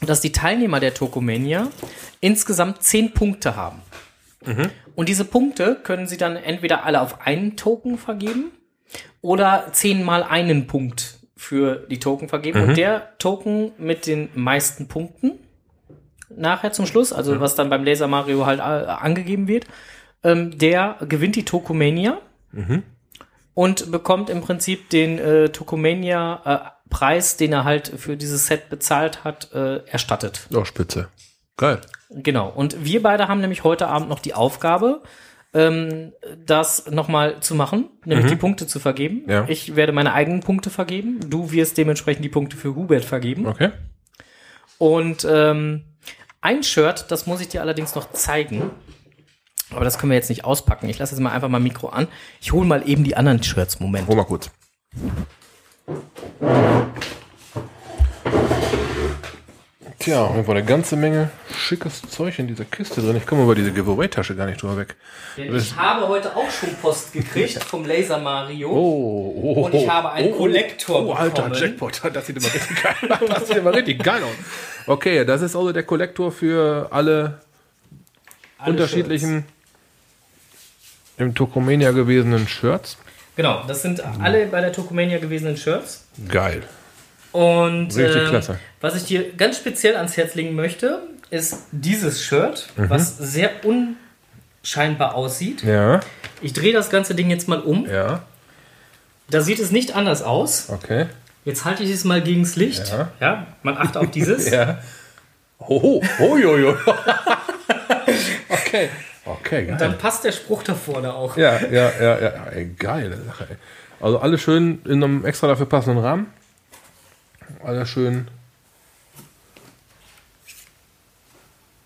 dass die Teilnehmer der Tokomania insgesamt zehn Punkte haben. Und diese Punkte können sie dann entweder alle auf einen Token vergeben oder zehnmal einen Punkt für die Token vergeben. Und der Token mit den meisten Punkten nachher zum Schluss, also was dann beim Laser Mario halt äh, angegeben wird, ähm, der gewinnt die Tokomania und bekommt im Prinzip den äh, Tokomania äh, Preis, den er halt für dieses Set bezahlt hat, äh, erstattet. Oh, spitze. Geil. Genau. Und wir beide haben nämlich heute Abend noch die Aufgabe, ähm, das nochmal zu machen, nämlich die Punkte zu vergeben. Ja. Ich werde meine eigenen Punkte vergeben. Du wirst dementsprechend die Punkte für Hubert vergeben. Okay. Und ähm, ein Shirt, das muss ich dir allerdings noch zeigen. Aber das können wir jetzt nicht auspacken. Ich lasse jetzt mal einfach mal Mikro an. Ich hole mal eben die anderen Shirts. Moment. Hol mal kurz. Tja, jeden Fall eine ganze Menge schickes Zeug in dieser Kiste drin. Ich komme über diese Giveaway-Tasche gar nicht drüber weg. Denn ich habe heute auch schon Post gekriegt vom Laser Mario. Oh, oh, Und ich habe einen oh, Kollektor Oh, alter bekommen. Jackpot, *laughs* das sieht immer richtig geil aus. Das sieht immer richtig geil aus. Okay, das ist also der Kollektor für alle, Alle unterschiedlichen im Tokomania gewesenen Shirts. Shirts. Genau, das sind alle bei der Tokomania gewesenen Shirts. Geil. Und ähm, was ich dir ganz speziell ans Herz legen möchte, ist dieses Shirt, Mhm. was sehr unscheinbar aussieht. Ja, Ich drehe das ganze Ding jetzt mal um. ja, Da sieht es nicht anders aus. okay. Jetzt halte ich es mal gegens Licht. Ja. man achte auf dieses. *laughs* Ja. Oh, oh, jo, jo. okay. Okay, geil. Dann passt der Spruch da vorne auch. Ja, ja, ja, ja. Ey, geile Sache, ey. Also alles schön in einem extra dafür passenden Rahmen. Alles schön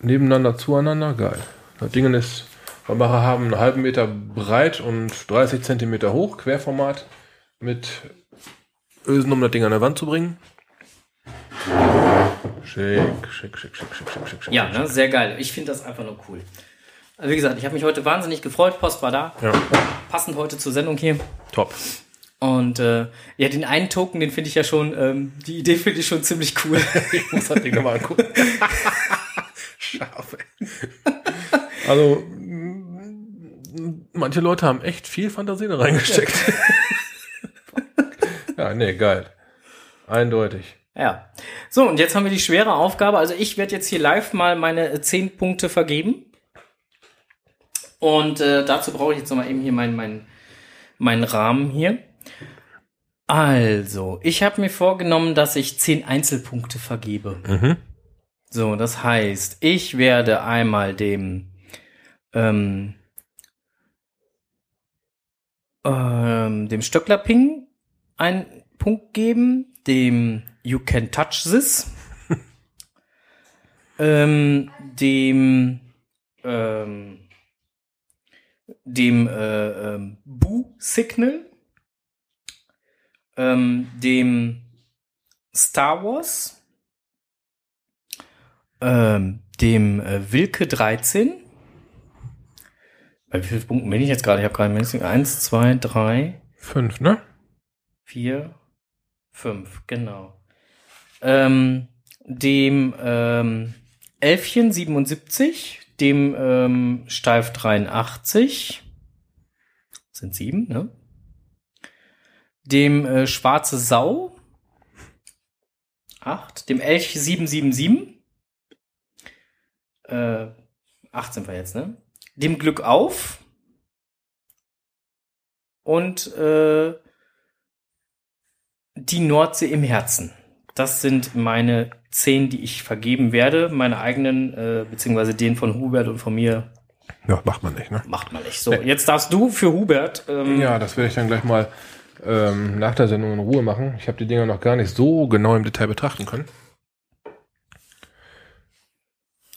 nebeneinander, zueinander. Geil. Das Ding ist, wir haben einen halben Meter breit und 30 Zentimeter hoch, Querformat, mit Ösen, um das Ding an der Wand zu bringen. Schick, schick, schick, schick, schick, schick, schick. Ja, ne? sehr geil. Ich finde das einfach nur cool. Also wie gesagt, ich habe mich heute wahnsinnig gefreut. Post war da. Ja, Passend heute zur Sendung hier. top. Und äh, ja, den einen Token, den finde ich ja schon, ähm, die Idee finde ich schon ziemlich cool. *laughs* Ich muss das Ding nochmal angucken. *laughs* Scharf. Also, manche Leute haben echt viel Fantasie da reingesteckt. *laughs* ja, nee, geil. Eindeutig. ja. So, und jetzt haben wir die schwere Aufgabe. Also ich werde jetzt hier live mal meine 10 Punkte vergeben. Und äh, dazu brauche ich jetzt nochmal eben hier meinen mein, meinen Rahmen hier. Also, ich habe mir vorgenommen, dass ich 10 Einzelpunkte vergebe. Mhm. So, das heißt, ich werde einmal dem ähm, ähm, dem Stöcklerping einen Punkt geben, dem You Can Touch This, *laughs* ähm, dem ähm, dem äh, ähm, Boo Signal, ähm, dem Star Wars, ähm, dem äh, Wilke 13. Bei wie vielen Punkten bin ich jetzt gerade? Ich habe gerade mindestens 1, 2, 3, Fünf, ne? 4, 5, genau. Ähm, dem ähm, Elfchen 77, dem ähm, Steif 83, sind sieben, ne? Dem äh, Schwarze Sau 8, dem Elch 777, äh, 8 sind wir jetzt, ne? Dem Glück auf und äh, die Nordsee im Herzen. Das sind meine zehn, die ich vergeben werde. Meine eigenen, äh, beziehungsweise den von Hubert und von mir Ja, macht man nicht, ne? macht man nicht. So, jetzt darfst du für Hubert. Ähm, Ja, das werde ich dann gleich mal ähm, nach der Sendung in Ruhe machen. Ich habe die Dinger noch gar nicht so genau im Detail betrachten können.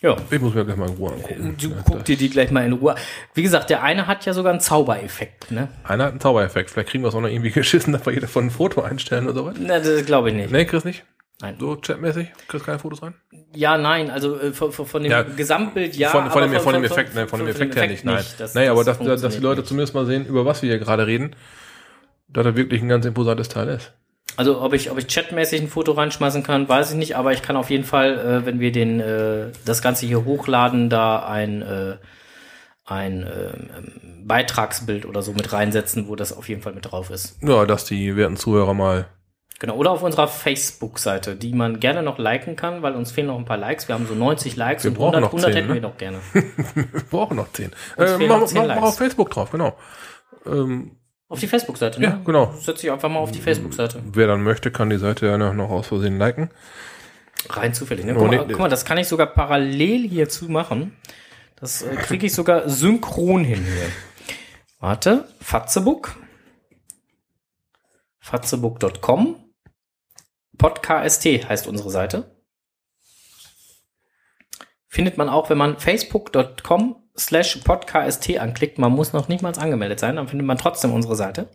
ja. Ich muss mir gleich mal in Ruhe angucken. Du Ja, guck dir die gleich mal in Ruhe. Wie gesagt, der eine hat ja sogar einen Zaubereffekt, ne? Einer hat einen Zaubereffekt. Vielleicht kriegen wir es auch noch irgendwie *laughs* geschissen, dass wir jeder von ein Foto einstellen oder sowas. Na, das glaube ich nicht. Nee, Chris nicht? Nein. So chatmäßig? Kriegst keine Fotos rein? Ja, nein, also äh, von, von, von dem Ja, Gesamtbild ja. von, von, aber dem, von, dem Effekt, ne, von dem Effekt her nicht, nein. Das- aber das dass, dass die Leute nicht. zumindest mal sehen, über was wir hier gerade reden, dass er wirklich ein ganz imposantes Teil ist. Also ob ich, ob ich chatmäßig ein Foto reinschmeißen kann, weiß ich nicht, aber ich kann auf jeden Fall, äh, wenn wir den äh, das Ganze hier hochladen, da ein, äh, ein ähm, Beitragsbild oder so mit reinsetzen, wo das auf jeden Fall mit drauf ist. Ja, dass die werten Zuhörer mal. Genau. Oder auf unserer Facebook-Seite, die man gerne noch liken kann, weil uns fehlen noch ein paar Likes. Wir haben so 90 Likes Wir und brauchen 100, noch 100 10, hätten ne? wir noch gerne. *laughs* Wir brauchen noch zehn. Uns Äh, fehlen mach, noch 10 mach, mach auf Facebook drauf, genau. Ähm, Auf die Facebook-Seite, ne? Ja, genau. Setz dich einfach mal auf die Facebook-Seite. wer dann möchte, kann die Seite ja noch, aus Versehen liken. Rein zufällig. Ne? Oh, Guck, mal, nee, guck mal, das kann ich sogar parallel hierzu machen. Das äh, kriege ich sogar synchron hin hier. Warte, Fatzebook. Fatzebook.com. Podcast heißt unsere Seite. Findet man auch, wenn man facebook.com slash podcast anklickt. Man muss noch nicht mal angemeldet sein, dann findet man trotzdem unsere Seite.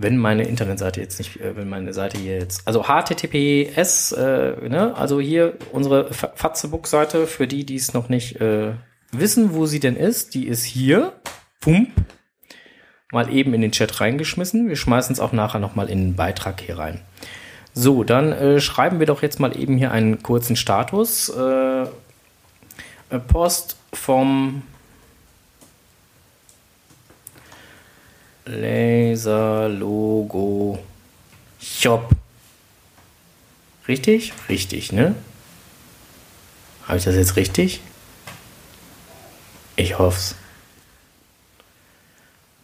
wenn meine Internetseite jetzt nicht, äh, wenn meine Seite hier jetzt, also HTTPS, äh, ne, also hier unsere Fatzebook-Seite für die, die es noch nicht äh, wissen, wo sie denn ist, die ist hier. Pump. Mal eben in den Chat reingeschmissen. Wir schmeißen es auch nachher nochmal in den Beitrag hier rein. So, dann äh, schreiben wir doch jetzt mal eben hier einen kurzen Status. Äh, Post vom Laser Logo Shop. Richtig? Richtig, ne? Habe ich das jetzt richtig? Ich hoff's.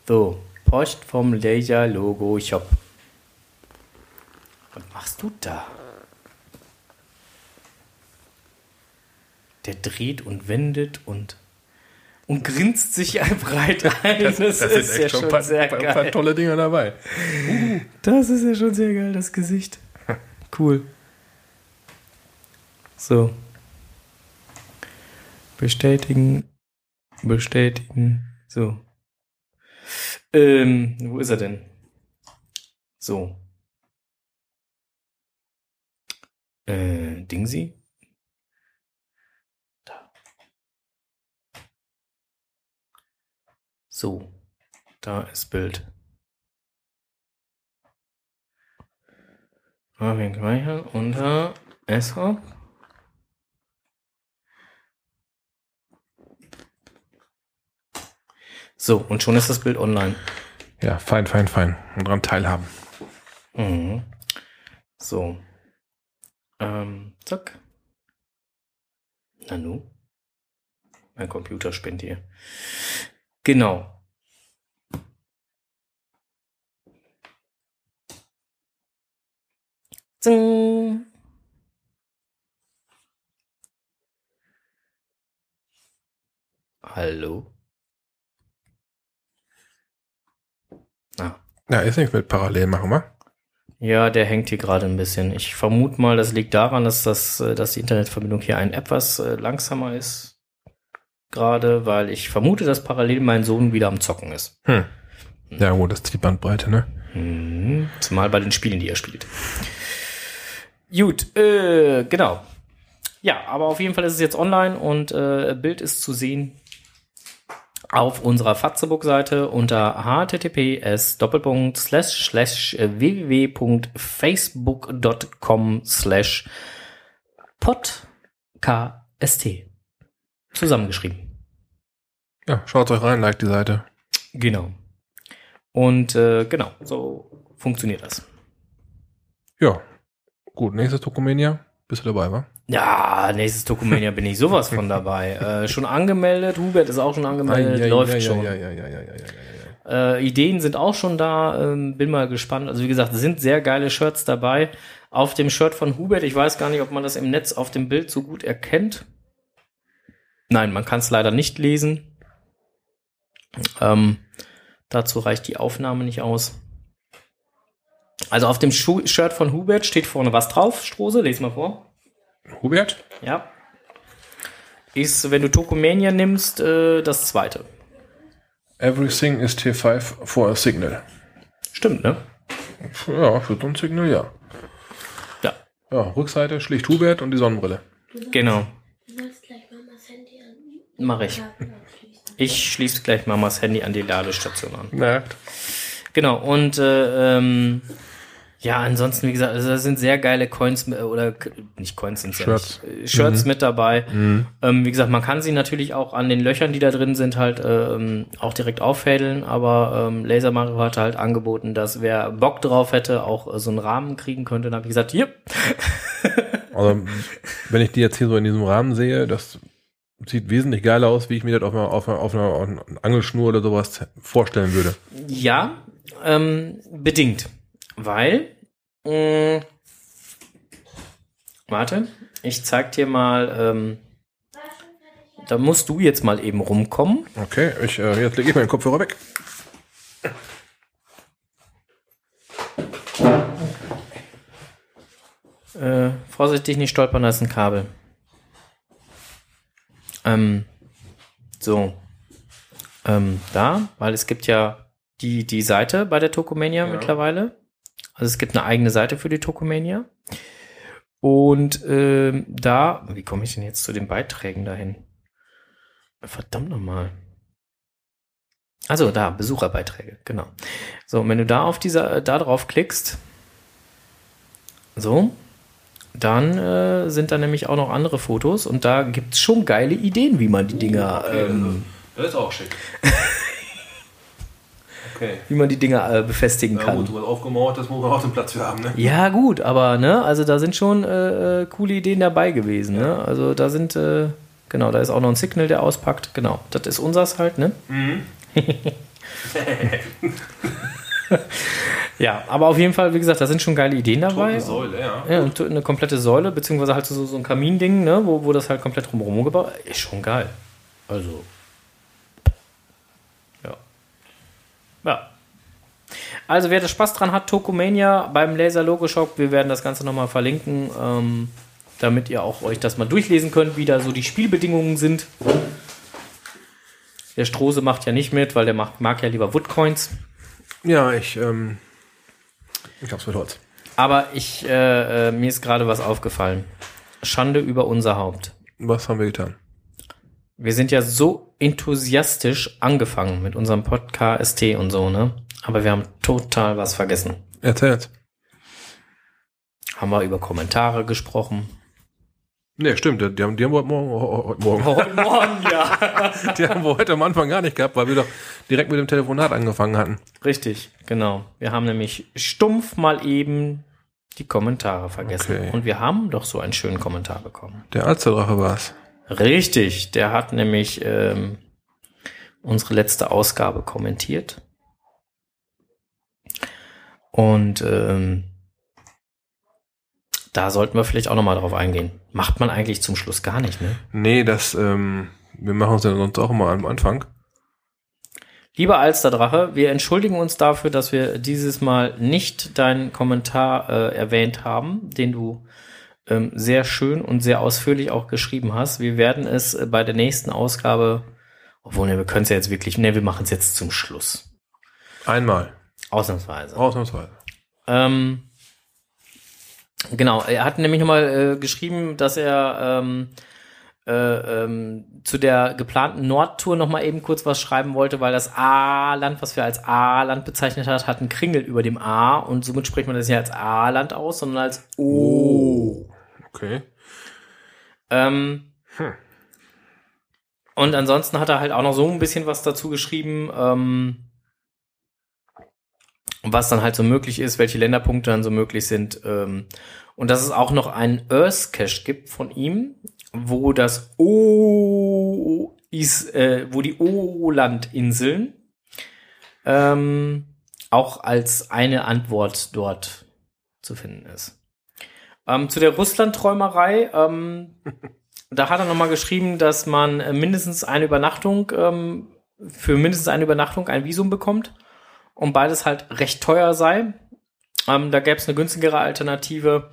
So, Post vom Laser Logo Shop. Was machst du da? Der dreht und wendet und und grinst sich breit ein. Das, das, das ist, ja schon, ein paar, sehr geil. Ein paar tolle Dinge dabei. Das ist ja schon sehr geil, das Gesicht. *laughs* Cool. So. Bestätigen. Bestätigen. So. Ähm, wo ist er denn? So. Äh, Dingsy? Da. So. Da ist Bild. Marvin Speicher unter S-Hop. So, und schon ist das Bild online. Ja, fein, fein, fein. Und dran teilhaben. Mhm. So. Ähm, zack. Nanu. Mein Computer spinnt hier. Genau. Zing. Hallo? Ah. Ja, ist nicht mit parallel machen, wa? Ja, der hängt hier gerade ein bisschen. Ich vermute mal, das liegt daran, dass, das, äh, dass die Internetverbindung hier ein etwas äh, langsamer ist. Gerade, weil ich vermute, dass parallel mein Sohn wieder am Zocken ist. Hm. Ja, gut, das ist die Bandbreite, ne? Mhm. Zumal bei den Spielen, die er spielt. Gut, äh, genau. Ja, aber auf jeden Fall ist es jetzt online und äh, Bild ist zu sehen auf unserer Fatzebook-Seite unter https www.facebook.com slash podcast zusammengeschrieben. Ja, schaut euch rein, like die Seite. Genau. Und äh, genau, so funktioniert das. Ja, gut, nächstes Dokumenia. Bist du dabei, wa? Ja, nächstes Dokumenia bin ich sowas von dabei. *laughs* Äh, schon angemeldet, Hubert ist auch schon angemeldet, ja, läuft ja, schon. Ja, ja, ja, ja, ja, ja, äh, Ideen sind auch schon da, ähm, bin mal gespannt. Also wie gesagt, sind sehr geile Shirts dabei. Auf dem Shirt von Hubert, ich weiß gar nicht, ob man das im Netz auf dem Bild so gut erkennt. Nein, man kann es leider nicht lesen. Ähm, dazu reicht die Aufnahme nicht aus. Also auf dem Schu Shirt von Hubert steht vorne was drauf, Strose, lese mal vor. Hubert? Ja. Ist, wenn du Tokomania nimmst, äh, das zweite. Everything is T5 for a signal. Stimmt, ne? Ja, für so ein Signal, ja. Ja. Ja, Rückseite schlicht Hubert und die Sonnenbrille. Genau. Du sollst gleich Mamas Handy an. Mach ich. Ich schließe gleich Mamas Handy an die Ladestation an. Na. Genau, und äh, ähm, ja, ansonsten, wie gesagt, also da sind sehr geile Coins oder nicht Coins sind Shirts, ja nicht, Shirts mhm. mit dabei. Mhm. Ähm, wie gesagt, man kann sie natürlich auch an den Löchern, die da drin sind, halt ähm, auch direkt auffädeln, aber ähm, Laser Mario hat halt angeboten, dass wer Bock drauf hätte, auch äh, so einen Rahmen kriegen könnte. Dann habe ich gesagt, hier. *laughs* also, wenn ich die jetzt hier so in diesem Rahmen sehe, das sieht wesentlich geiler aus, wie ich mir das auf einer, auf einer, auf einer Angelschnur oder sowas vorstellen würde. Ja, ähm, bedingt. Weil, mh, mm, warte, ich zeig dir mal, ähm, da musst du jetzt mal eben rumkommen. Okay, ich, äh, jetzt lege ich meinen Kopfhörer weg. Äh, vorsichtig nicht stolpern, da ist ein Kabel. Ähm, so. Ähm, da, weil es gibt ja die, die Seite bei der Tokomania Ja. mittlerweile. Also es gibt eine eigene Seite für die Tokomania. Und ähm, da, wie komme ich denn jetzt zu den Beiträgen dahin? Verdammt nochmal. Also da, Besucherbeiträge, genau. So, und wenn du da auf dieser, äh, da drauf klickst, so, dann äh, sind da nämlich auch noch andere Fotos und da gibt's schon geile Ideen, wie man die Dinger, ähm, Das ist auch schick. *laughs* okay. wie man die Dinger äh, befestigen Ja, kann. gut, hast aufgemauert, muss man auch den Platz für haben, ne? Ja, gut, aber ne, also da sind schon äh, äh, coole Ideen dabei gewesen, ne? Also da sind, äh, genau, da ist auch noch ein Signal, der auspackt, genau. Das ist unsers halt, ne? *laughs* ja, aber auf jeden Fall, wie gesagt, da sind schon geile Ideen dabei. Tote Säule, ja. Ja, und eine komplette Säule, beziehungsweise halt so, so ein Kaminding, ne, wo, wo das halt komplett drumherum gebaut ist. schon geil. Also. Ja. Also, wer da Spaß dran hat, Tokomania beim Laser Logo Shop, wir werden das Ganze nochmal verlinken, ähm, damit ihr auch euch das mal durchlesen könnt, wie da so die Spielbedingungen sind. Der Strose macht ja nicht mit, weil der macht, mag ja lieber Woodcoins. Ja, ich, ähm, ich hab's mit Holz. Aber ich, äh, äh, mir ist gerade was aufgefallen. Schande über unser Haupt. Was haben wir getan? Wir sind ja so enthusiastisch angefangen mit unserem Podcast ST und so, ne? Aber wir haben total was vergessen. Erzähl's. Haben wir über Kommentare gesprochen. Nee, stimmt, die haben, die haben wir heute Morgen, heute Morgen, Heute Morgen, ja. *laughs* die haben wir heute am Anfang gar nicht gehabt, weil wir doch direkt mit dem Telefonat angefangen hatten. Richtig, genau. Wir haben nämlich stumpf mal eben die Kommentare vergessen. Okay. Und wir haben doch so einen schönen Kommentar bekommen. Der Alsterdrache war's. Richtig, der hat nämlich ähm, unsere letzte Ausgabe kommentiert. Und ähm, da sollten wir vielleicht auch nochmal drauf eingehen. Macht man eigentlich zum Schluss gar nicht, ne? Nee, das, ähm, wir machen uns ja sonst auch immer am Anfang. Lieber Alsterdrache, wir entschuldigen uns dafür, dass wir dieses Mal nicht deinen Kommentar äh, erwähnt haben, den du ähm, sehr schön und sehr ausführlich auch geschrieben hast. Wir werden es äh, bei der nächsten Ausgabe, obwohl ne, wir können es ja jetzt wirklich, ne, wir machen es jetzt zum Schluss. Einmal. Ausnahmsweise. Ausnahmsweise. Ähm, genau, er hat nämlich nochmal äh, geschrieben, dass er ähm, äh, ähm, zu der geplanten Nordtour nochmal eben kurz was schreiben wollte, weil das A-Land, was wir als A-Land bezeichnet hat, hat einen Kringel über dem A und somit spricht man das nicht als A-Land aus, sondern als O. Okay. Ähm, Hm. Und ansonsten hat er halt auch noch so ein bisschen was dazu geschrieben, ähm, was dann halt so möglich ist, welche Länderpunkte dann so möglich sind. Ähm, und dass es auch noch einen Earth Cache gibt von ihm, wo das O ist, äh, wo die O-Landinseln ähm, auch als eine Antwort dort zu finden ist. Ähm, zu der Russland-Träumerei, ähm, *laughs* da hat er nochmal geschrieben, dass man äh, mindestens eine Übernachtung, ähm, für mindestens eine Übernachtung ein Visum bekommt und beides halt recht teuer sei. Ähm, da gäbe es eine günstigere Alternative,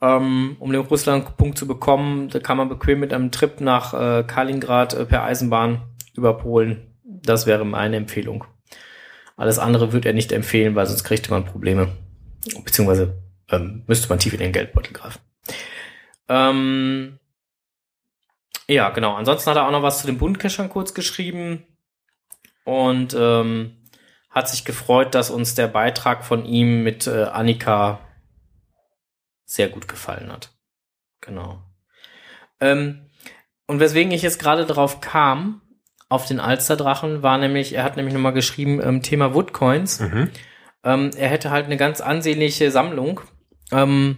ähm, um den Russland-Punkt zu bekommen. Da kann man bequem mit einem Trip nach äh, Kaliningrad äh, per Eisenbahn über Polen. Das wäre meine Empfehlung. Alles andere würde er nicht empfehlen, weil sonst kriegte man Probleme. Beziehungsweise ähm, müsste man tief in den Geldbeutel greifen. Ähm, ja, genau. Ansonsten hat er auch noch was zu den Bundkeschern kurz geschrieben und ähm, hat sich gefreut, dass uns der Beitrag von ihm mit äh, Annika sehr gut gefallen hat. Genau. Ähm, und weswegen ich jetzt gerade drauf kam, auf den Alsterdrachen, war nämlich, er hat nämlich nochmal geschrieben, ähm, Thema Woodcoins. Mhm. Ähm, er hätte halt eine ganz ansehnliche Sammlung, ähm,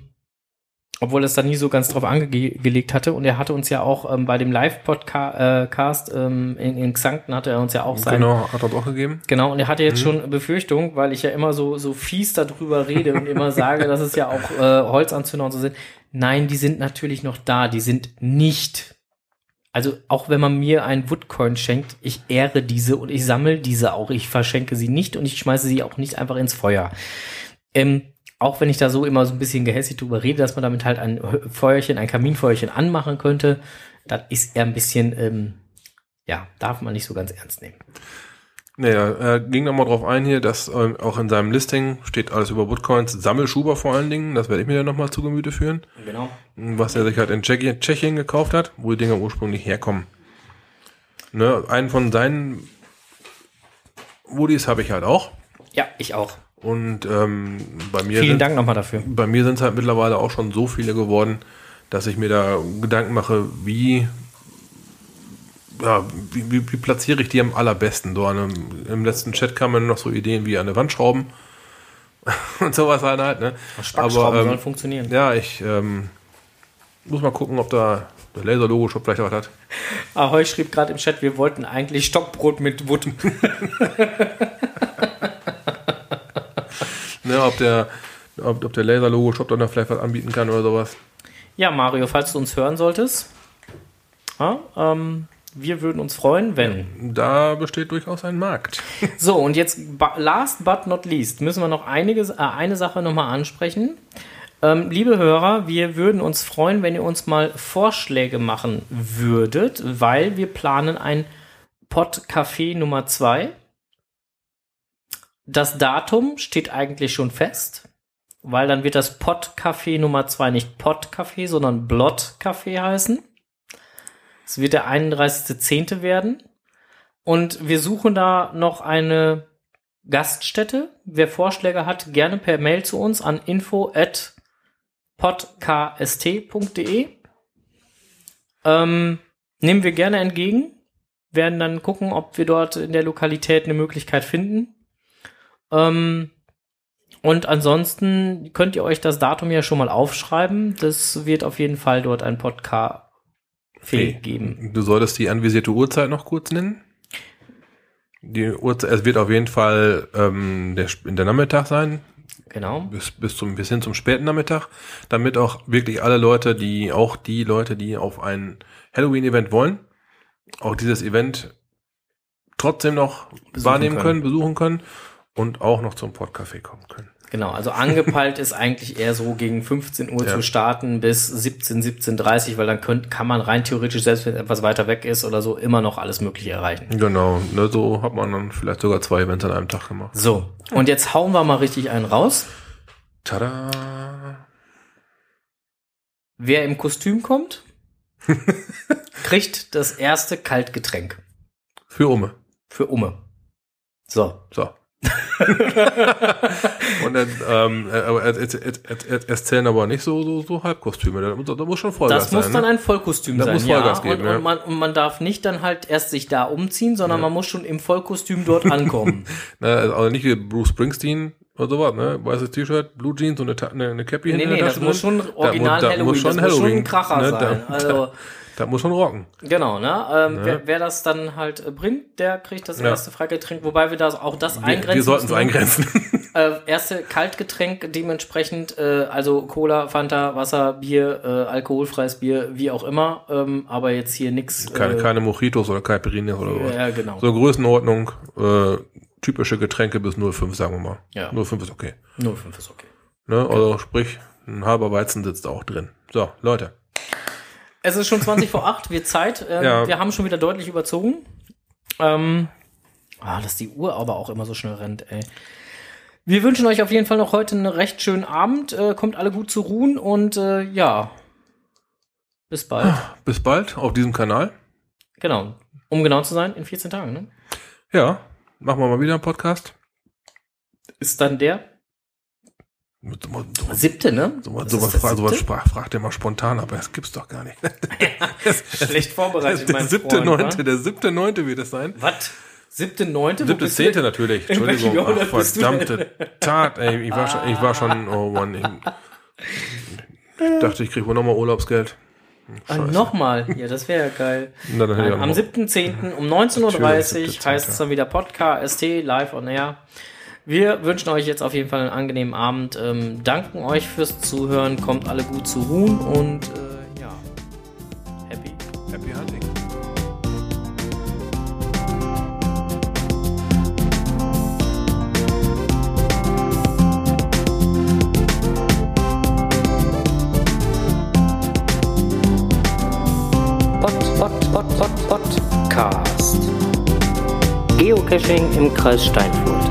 obwohl er es da nie so ganz drauf angelegt hatte. Und er hatte uns ja auch ähm, bei dem Live-Podcast ähm, in, in Xanten hatte er uns ja auch sein. Genau, hat er auch gegeben. Genau, und er hatte jetzt Mhm. schon Befürchtung, weil ich ja immer so, so fies darüber rede und immer sage, dass es ja auch äh, Holzanzünder und so sind. Nein, die sind natürlich noch da. Die sind nicht. Also auch wenn man mir einen Woodcoin schenkt, ich ehre diese und ich sammle diese auch. Ich verschenke sie nicht und ich schmeiße sie auch nicht einfach ins Feuer. Ähm, auch wenn ich da so immer so ein bisschen gehässig drüber rede, dass man damit halt ein Feuerchen, ein Kaminfeuerchen anmachen könnte, das ist eher ein bisschen, ähm, ja, darf man nicht so ganz ernst nehmen. Naja, er ging nochmal drauf ein hier, dass ähm, auch in seinem Listing steht alles über Woodcoins, Sammelschuber vor allen Dingen, das werde ich mir dann nochmal zu Gemüte führen, Genau. was er sich halt in Tschechien, Tschechien gekauft hat, wo die Dinger ursprünglich herkommen. Ne, einen von seinen Woodies habe ich halt auch Ja, ich auch. Und ähm, bei mir Vielen sind, Dank nochmal dafür. bei mir sind es halt mittlerweile auch schon so viele geworden, dass ich mir da Gedanken mache, wie, ja, wie, wie, wie platziere ich die am allerbesten? So einem, Im letzten Chat kamen noch so Ideen wie an der Wand schrauben *laughs* und sowas halt, halt ne? Spackschrauben ähm, sollen funktionieren. ja, ich ähm, muss mal gucken, ob da der Laser-Logo-Shop vielleicht was hat. Ahoy schrieb gerade im Chat, wir wollten eigentlich Stockbrot mit Wood. *laughs* Ne, ob der, ob, ob der Laser-Logo-Shop dann da vielleicht was anbieten kann oder sowas. Ja, Mario, falls du uns hören solltest, ja, ähm, wir würden uns freuen, wenn. Da besteht durchaus ein Markt. *laughs* So, und jetzt, last but not least, müssen wir noch einige, äh, eine Sache nochmal ansprechen. Ähm, liebe Hörer, wir würden uns freuen, wenn ihr uns mal Vorschläge machen würdet, weil wir planen ein Podcafé Nummer 2. Das Datum steht eigentlich schon fest, weil dann wird das Podcafé Nummer 2 nicht Podcafé, sondern Blot-Café heißen. Es wird der 31.10. werden. Und wir suchen da noch eine Gaststätte. Wer Vorschläge hat, gerne per Mail zu uns an info at podkst.de. Ähm, nehmen wir gerne entgegen. Werden dann gucken, ob wir dort in der Lokalität eine Möglichkeit finden. Ähm, und ansonsten könnt ihr euch das Datum ja schon mal aufschreiben. Das wird auf jeden Fall dort ein Podcast geben. Du solltest die anvisierte Uhrzeit noch kurz nennen. Die Uhrzeit, es wird auf jeden Fall ähm, der, in der Nachmittag sein, Genau. bis, bis zum bis hin zum späten Nachmittag, damit auch wirklich alle Leute, die auch die Leute, die auf ein Halloween-Event wollen, auch dieses Event trotzdem noch Besuchen wahrnehmen können. können. besuchen können und auch noch zum Podcafé kommen können. Genau, also angepeilt ist eigentlich eher so gegen 15 Uhr Ja. zu starten bis 17, 17.30 weil dann könnt, kann man rein theoretisch, selbst wenn etwas weiter weg ist oder so, immer noch alles Mögliche erreichen. Genau, ne, so hat man dann vielleicht sogar zwei Events an einem Tag gemacht. So, und jetzt hauen wir mal richtig einen raus. Tada! Wer im Kostüm kommt, *laughs* kriegt das erste Kaltgetränk Für Umme. für Umme. So, So. *laughs* und dann, ähm, äh, aber es, es, es, es, es zählen aber nicht so, so, so Halbkostüme. Da muss, da muss schon Vollgas das muss sein. dann ne? ein Vollkostüm Da sein, muss ja. Vollgas geben, und, ja. und, man, und man darf nicht dann halt erst sich da umziehen, sondern man muss schon im Vollkostüm dort ankommen. *laughs* Ne, also nicht wie Bruce Springsteen oder sowas, ne? Weißes T-Shirt, Blue Jeans und eine, Ta- eine, eine Cappy Nee, hinten nee, der das Tasche muss drin. schon original da, Halloween, muss schon das muss schon Halloween, ein Kracher ne? sein. Also, *laughs* da muss schon rocken. genau, ne? Ähm, wer, wer das dann halt äh, bringt, der kriegt das Ja. erste Freigetränk, wobei wir das auch das Wir, eingrenzen wir sollten es eingrenzen. *laughs* Äh, erste Kaltgetränk dementsprechend, äh, also Cola, Fanta, Wasser, Bier, äh, alkoholfreies Bier, wie auch immer, ähm, aber jetzt hier nix. keine, äh, keine Mojitos oder Caipirinhas oder sowas. Ja, genau. So Größenordnung, äh, typische Getränke bis 0,5, sagen wir mal. Ja. 0,5 ist okay. 05 ist okay. Ne? Also sprich, ein halber Weizen sitzt auch drin. So, Leute. Es ist schon 20 vor 8, wird Zeit. Ähm, Ja. Wir haben schon wieder deutlich überzogen. Ähm, ah, dass die Uhr aber auch immer so schnell rennt, ey. Wir wünschen euch auf jeden Fall noch heute einen recht schönen Abend. Äh, kommt alle gut zu ruhen und äh, ja. Bis bald. Bis bald auf diesem Kanal. Genau. Um genau zu sein, in 14 Tagen, ne? Ja, machen wir mal wieder einen Podcast. Ist dann der So, so, siebte, ne? so, sowas, fra sowas siebte? sprach, fragt er mal spontan, aber das gibt's doch gar nicht. *laughs* Schlecht vorbereitet, der mein siebte, Freund, neunte, wa? der siebte, neunte wird es sein. Was? Siebte, neunte? Siebte, du zehnte natürlich. Entschuldigung. Ach, du verdammte Tat, ey. Ich war schon, ich war schon, *laughs* oh Mann. Ich, ich dachte, ich krieg wohl nochmal Urlaubsgeld. Ah, Scheiße. nochmal. Ja, das wäre ja geil. *laughs* Na, Nein, am noch- 7.10. um 19.30 Uhr Natürlich, 7.10.. heißt es dann wieder Podcast ST live on air. Wir wünschen euch jetzt auf jeden Fall einen angenehmen Abend, ähm, danken euch fürs Zuhören, kommt alle gut zu ruhen und äh, ja, happy. Happy Hunting. Pod, pod, pod, pod, Podcast. Geocaching im Kreis Steinfurt.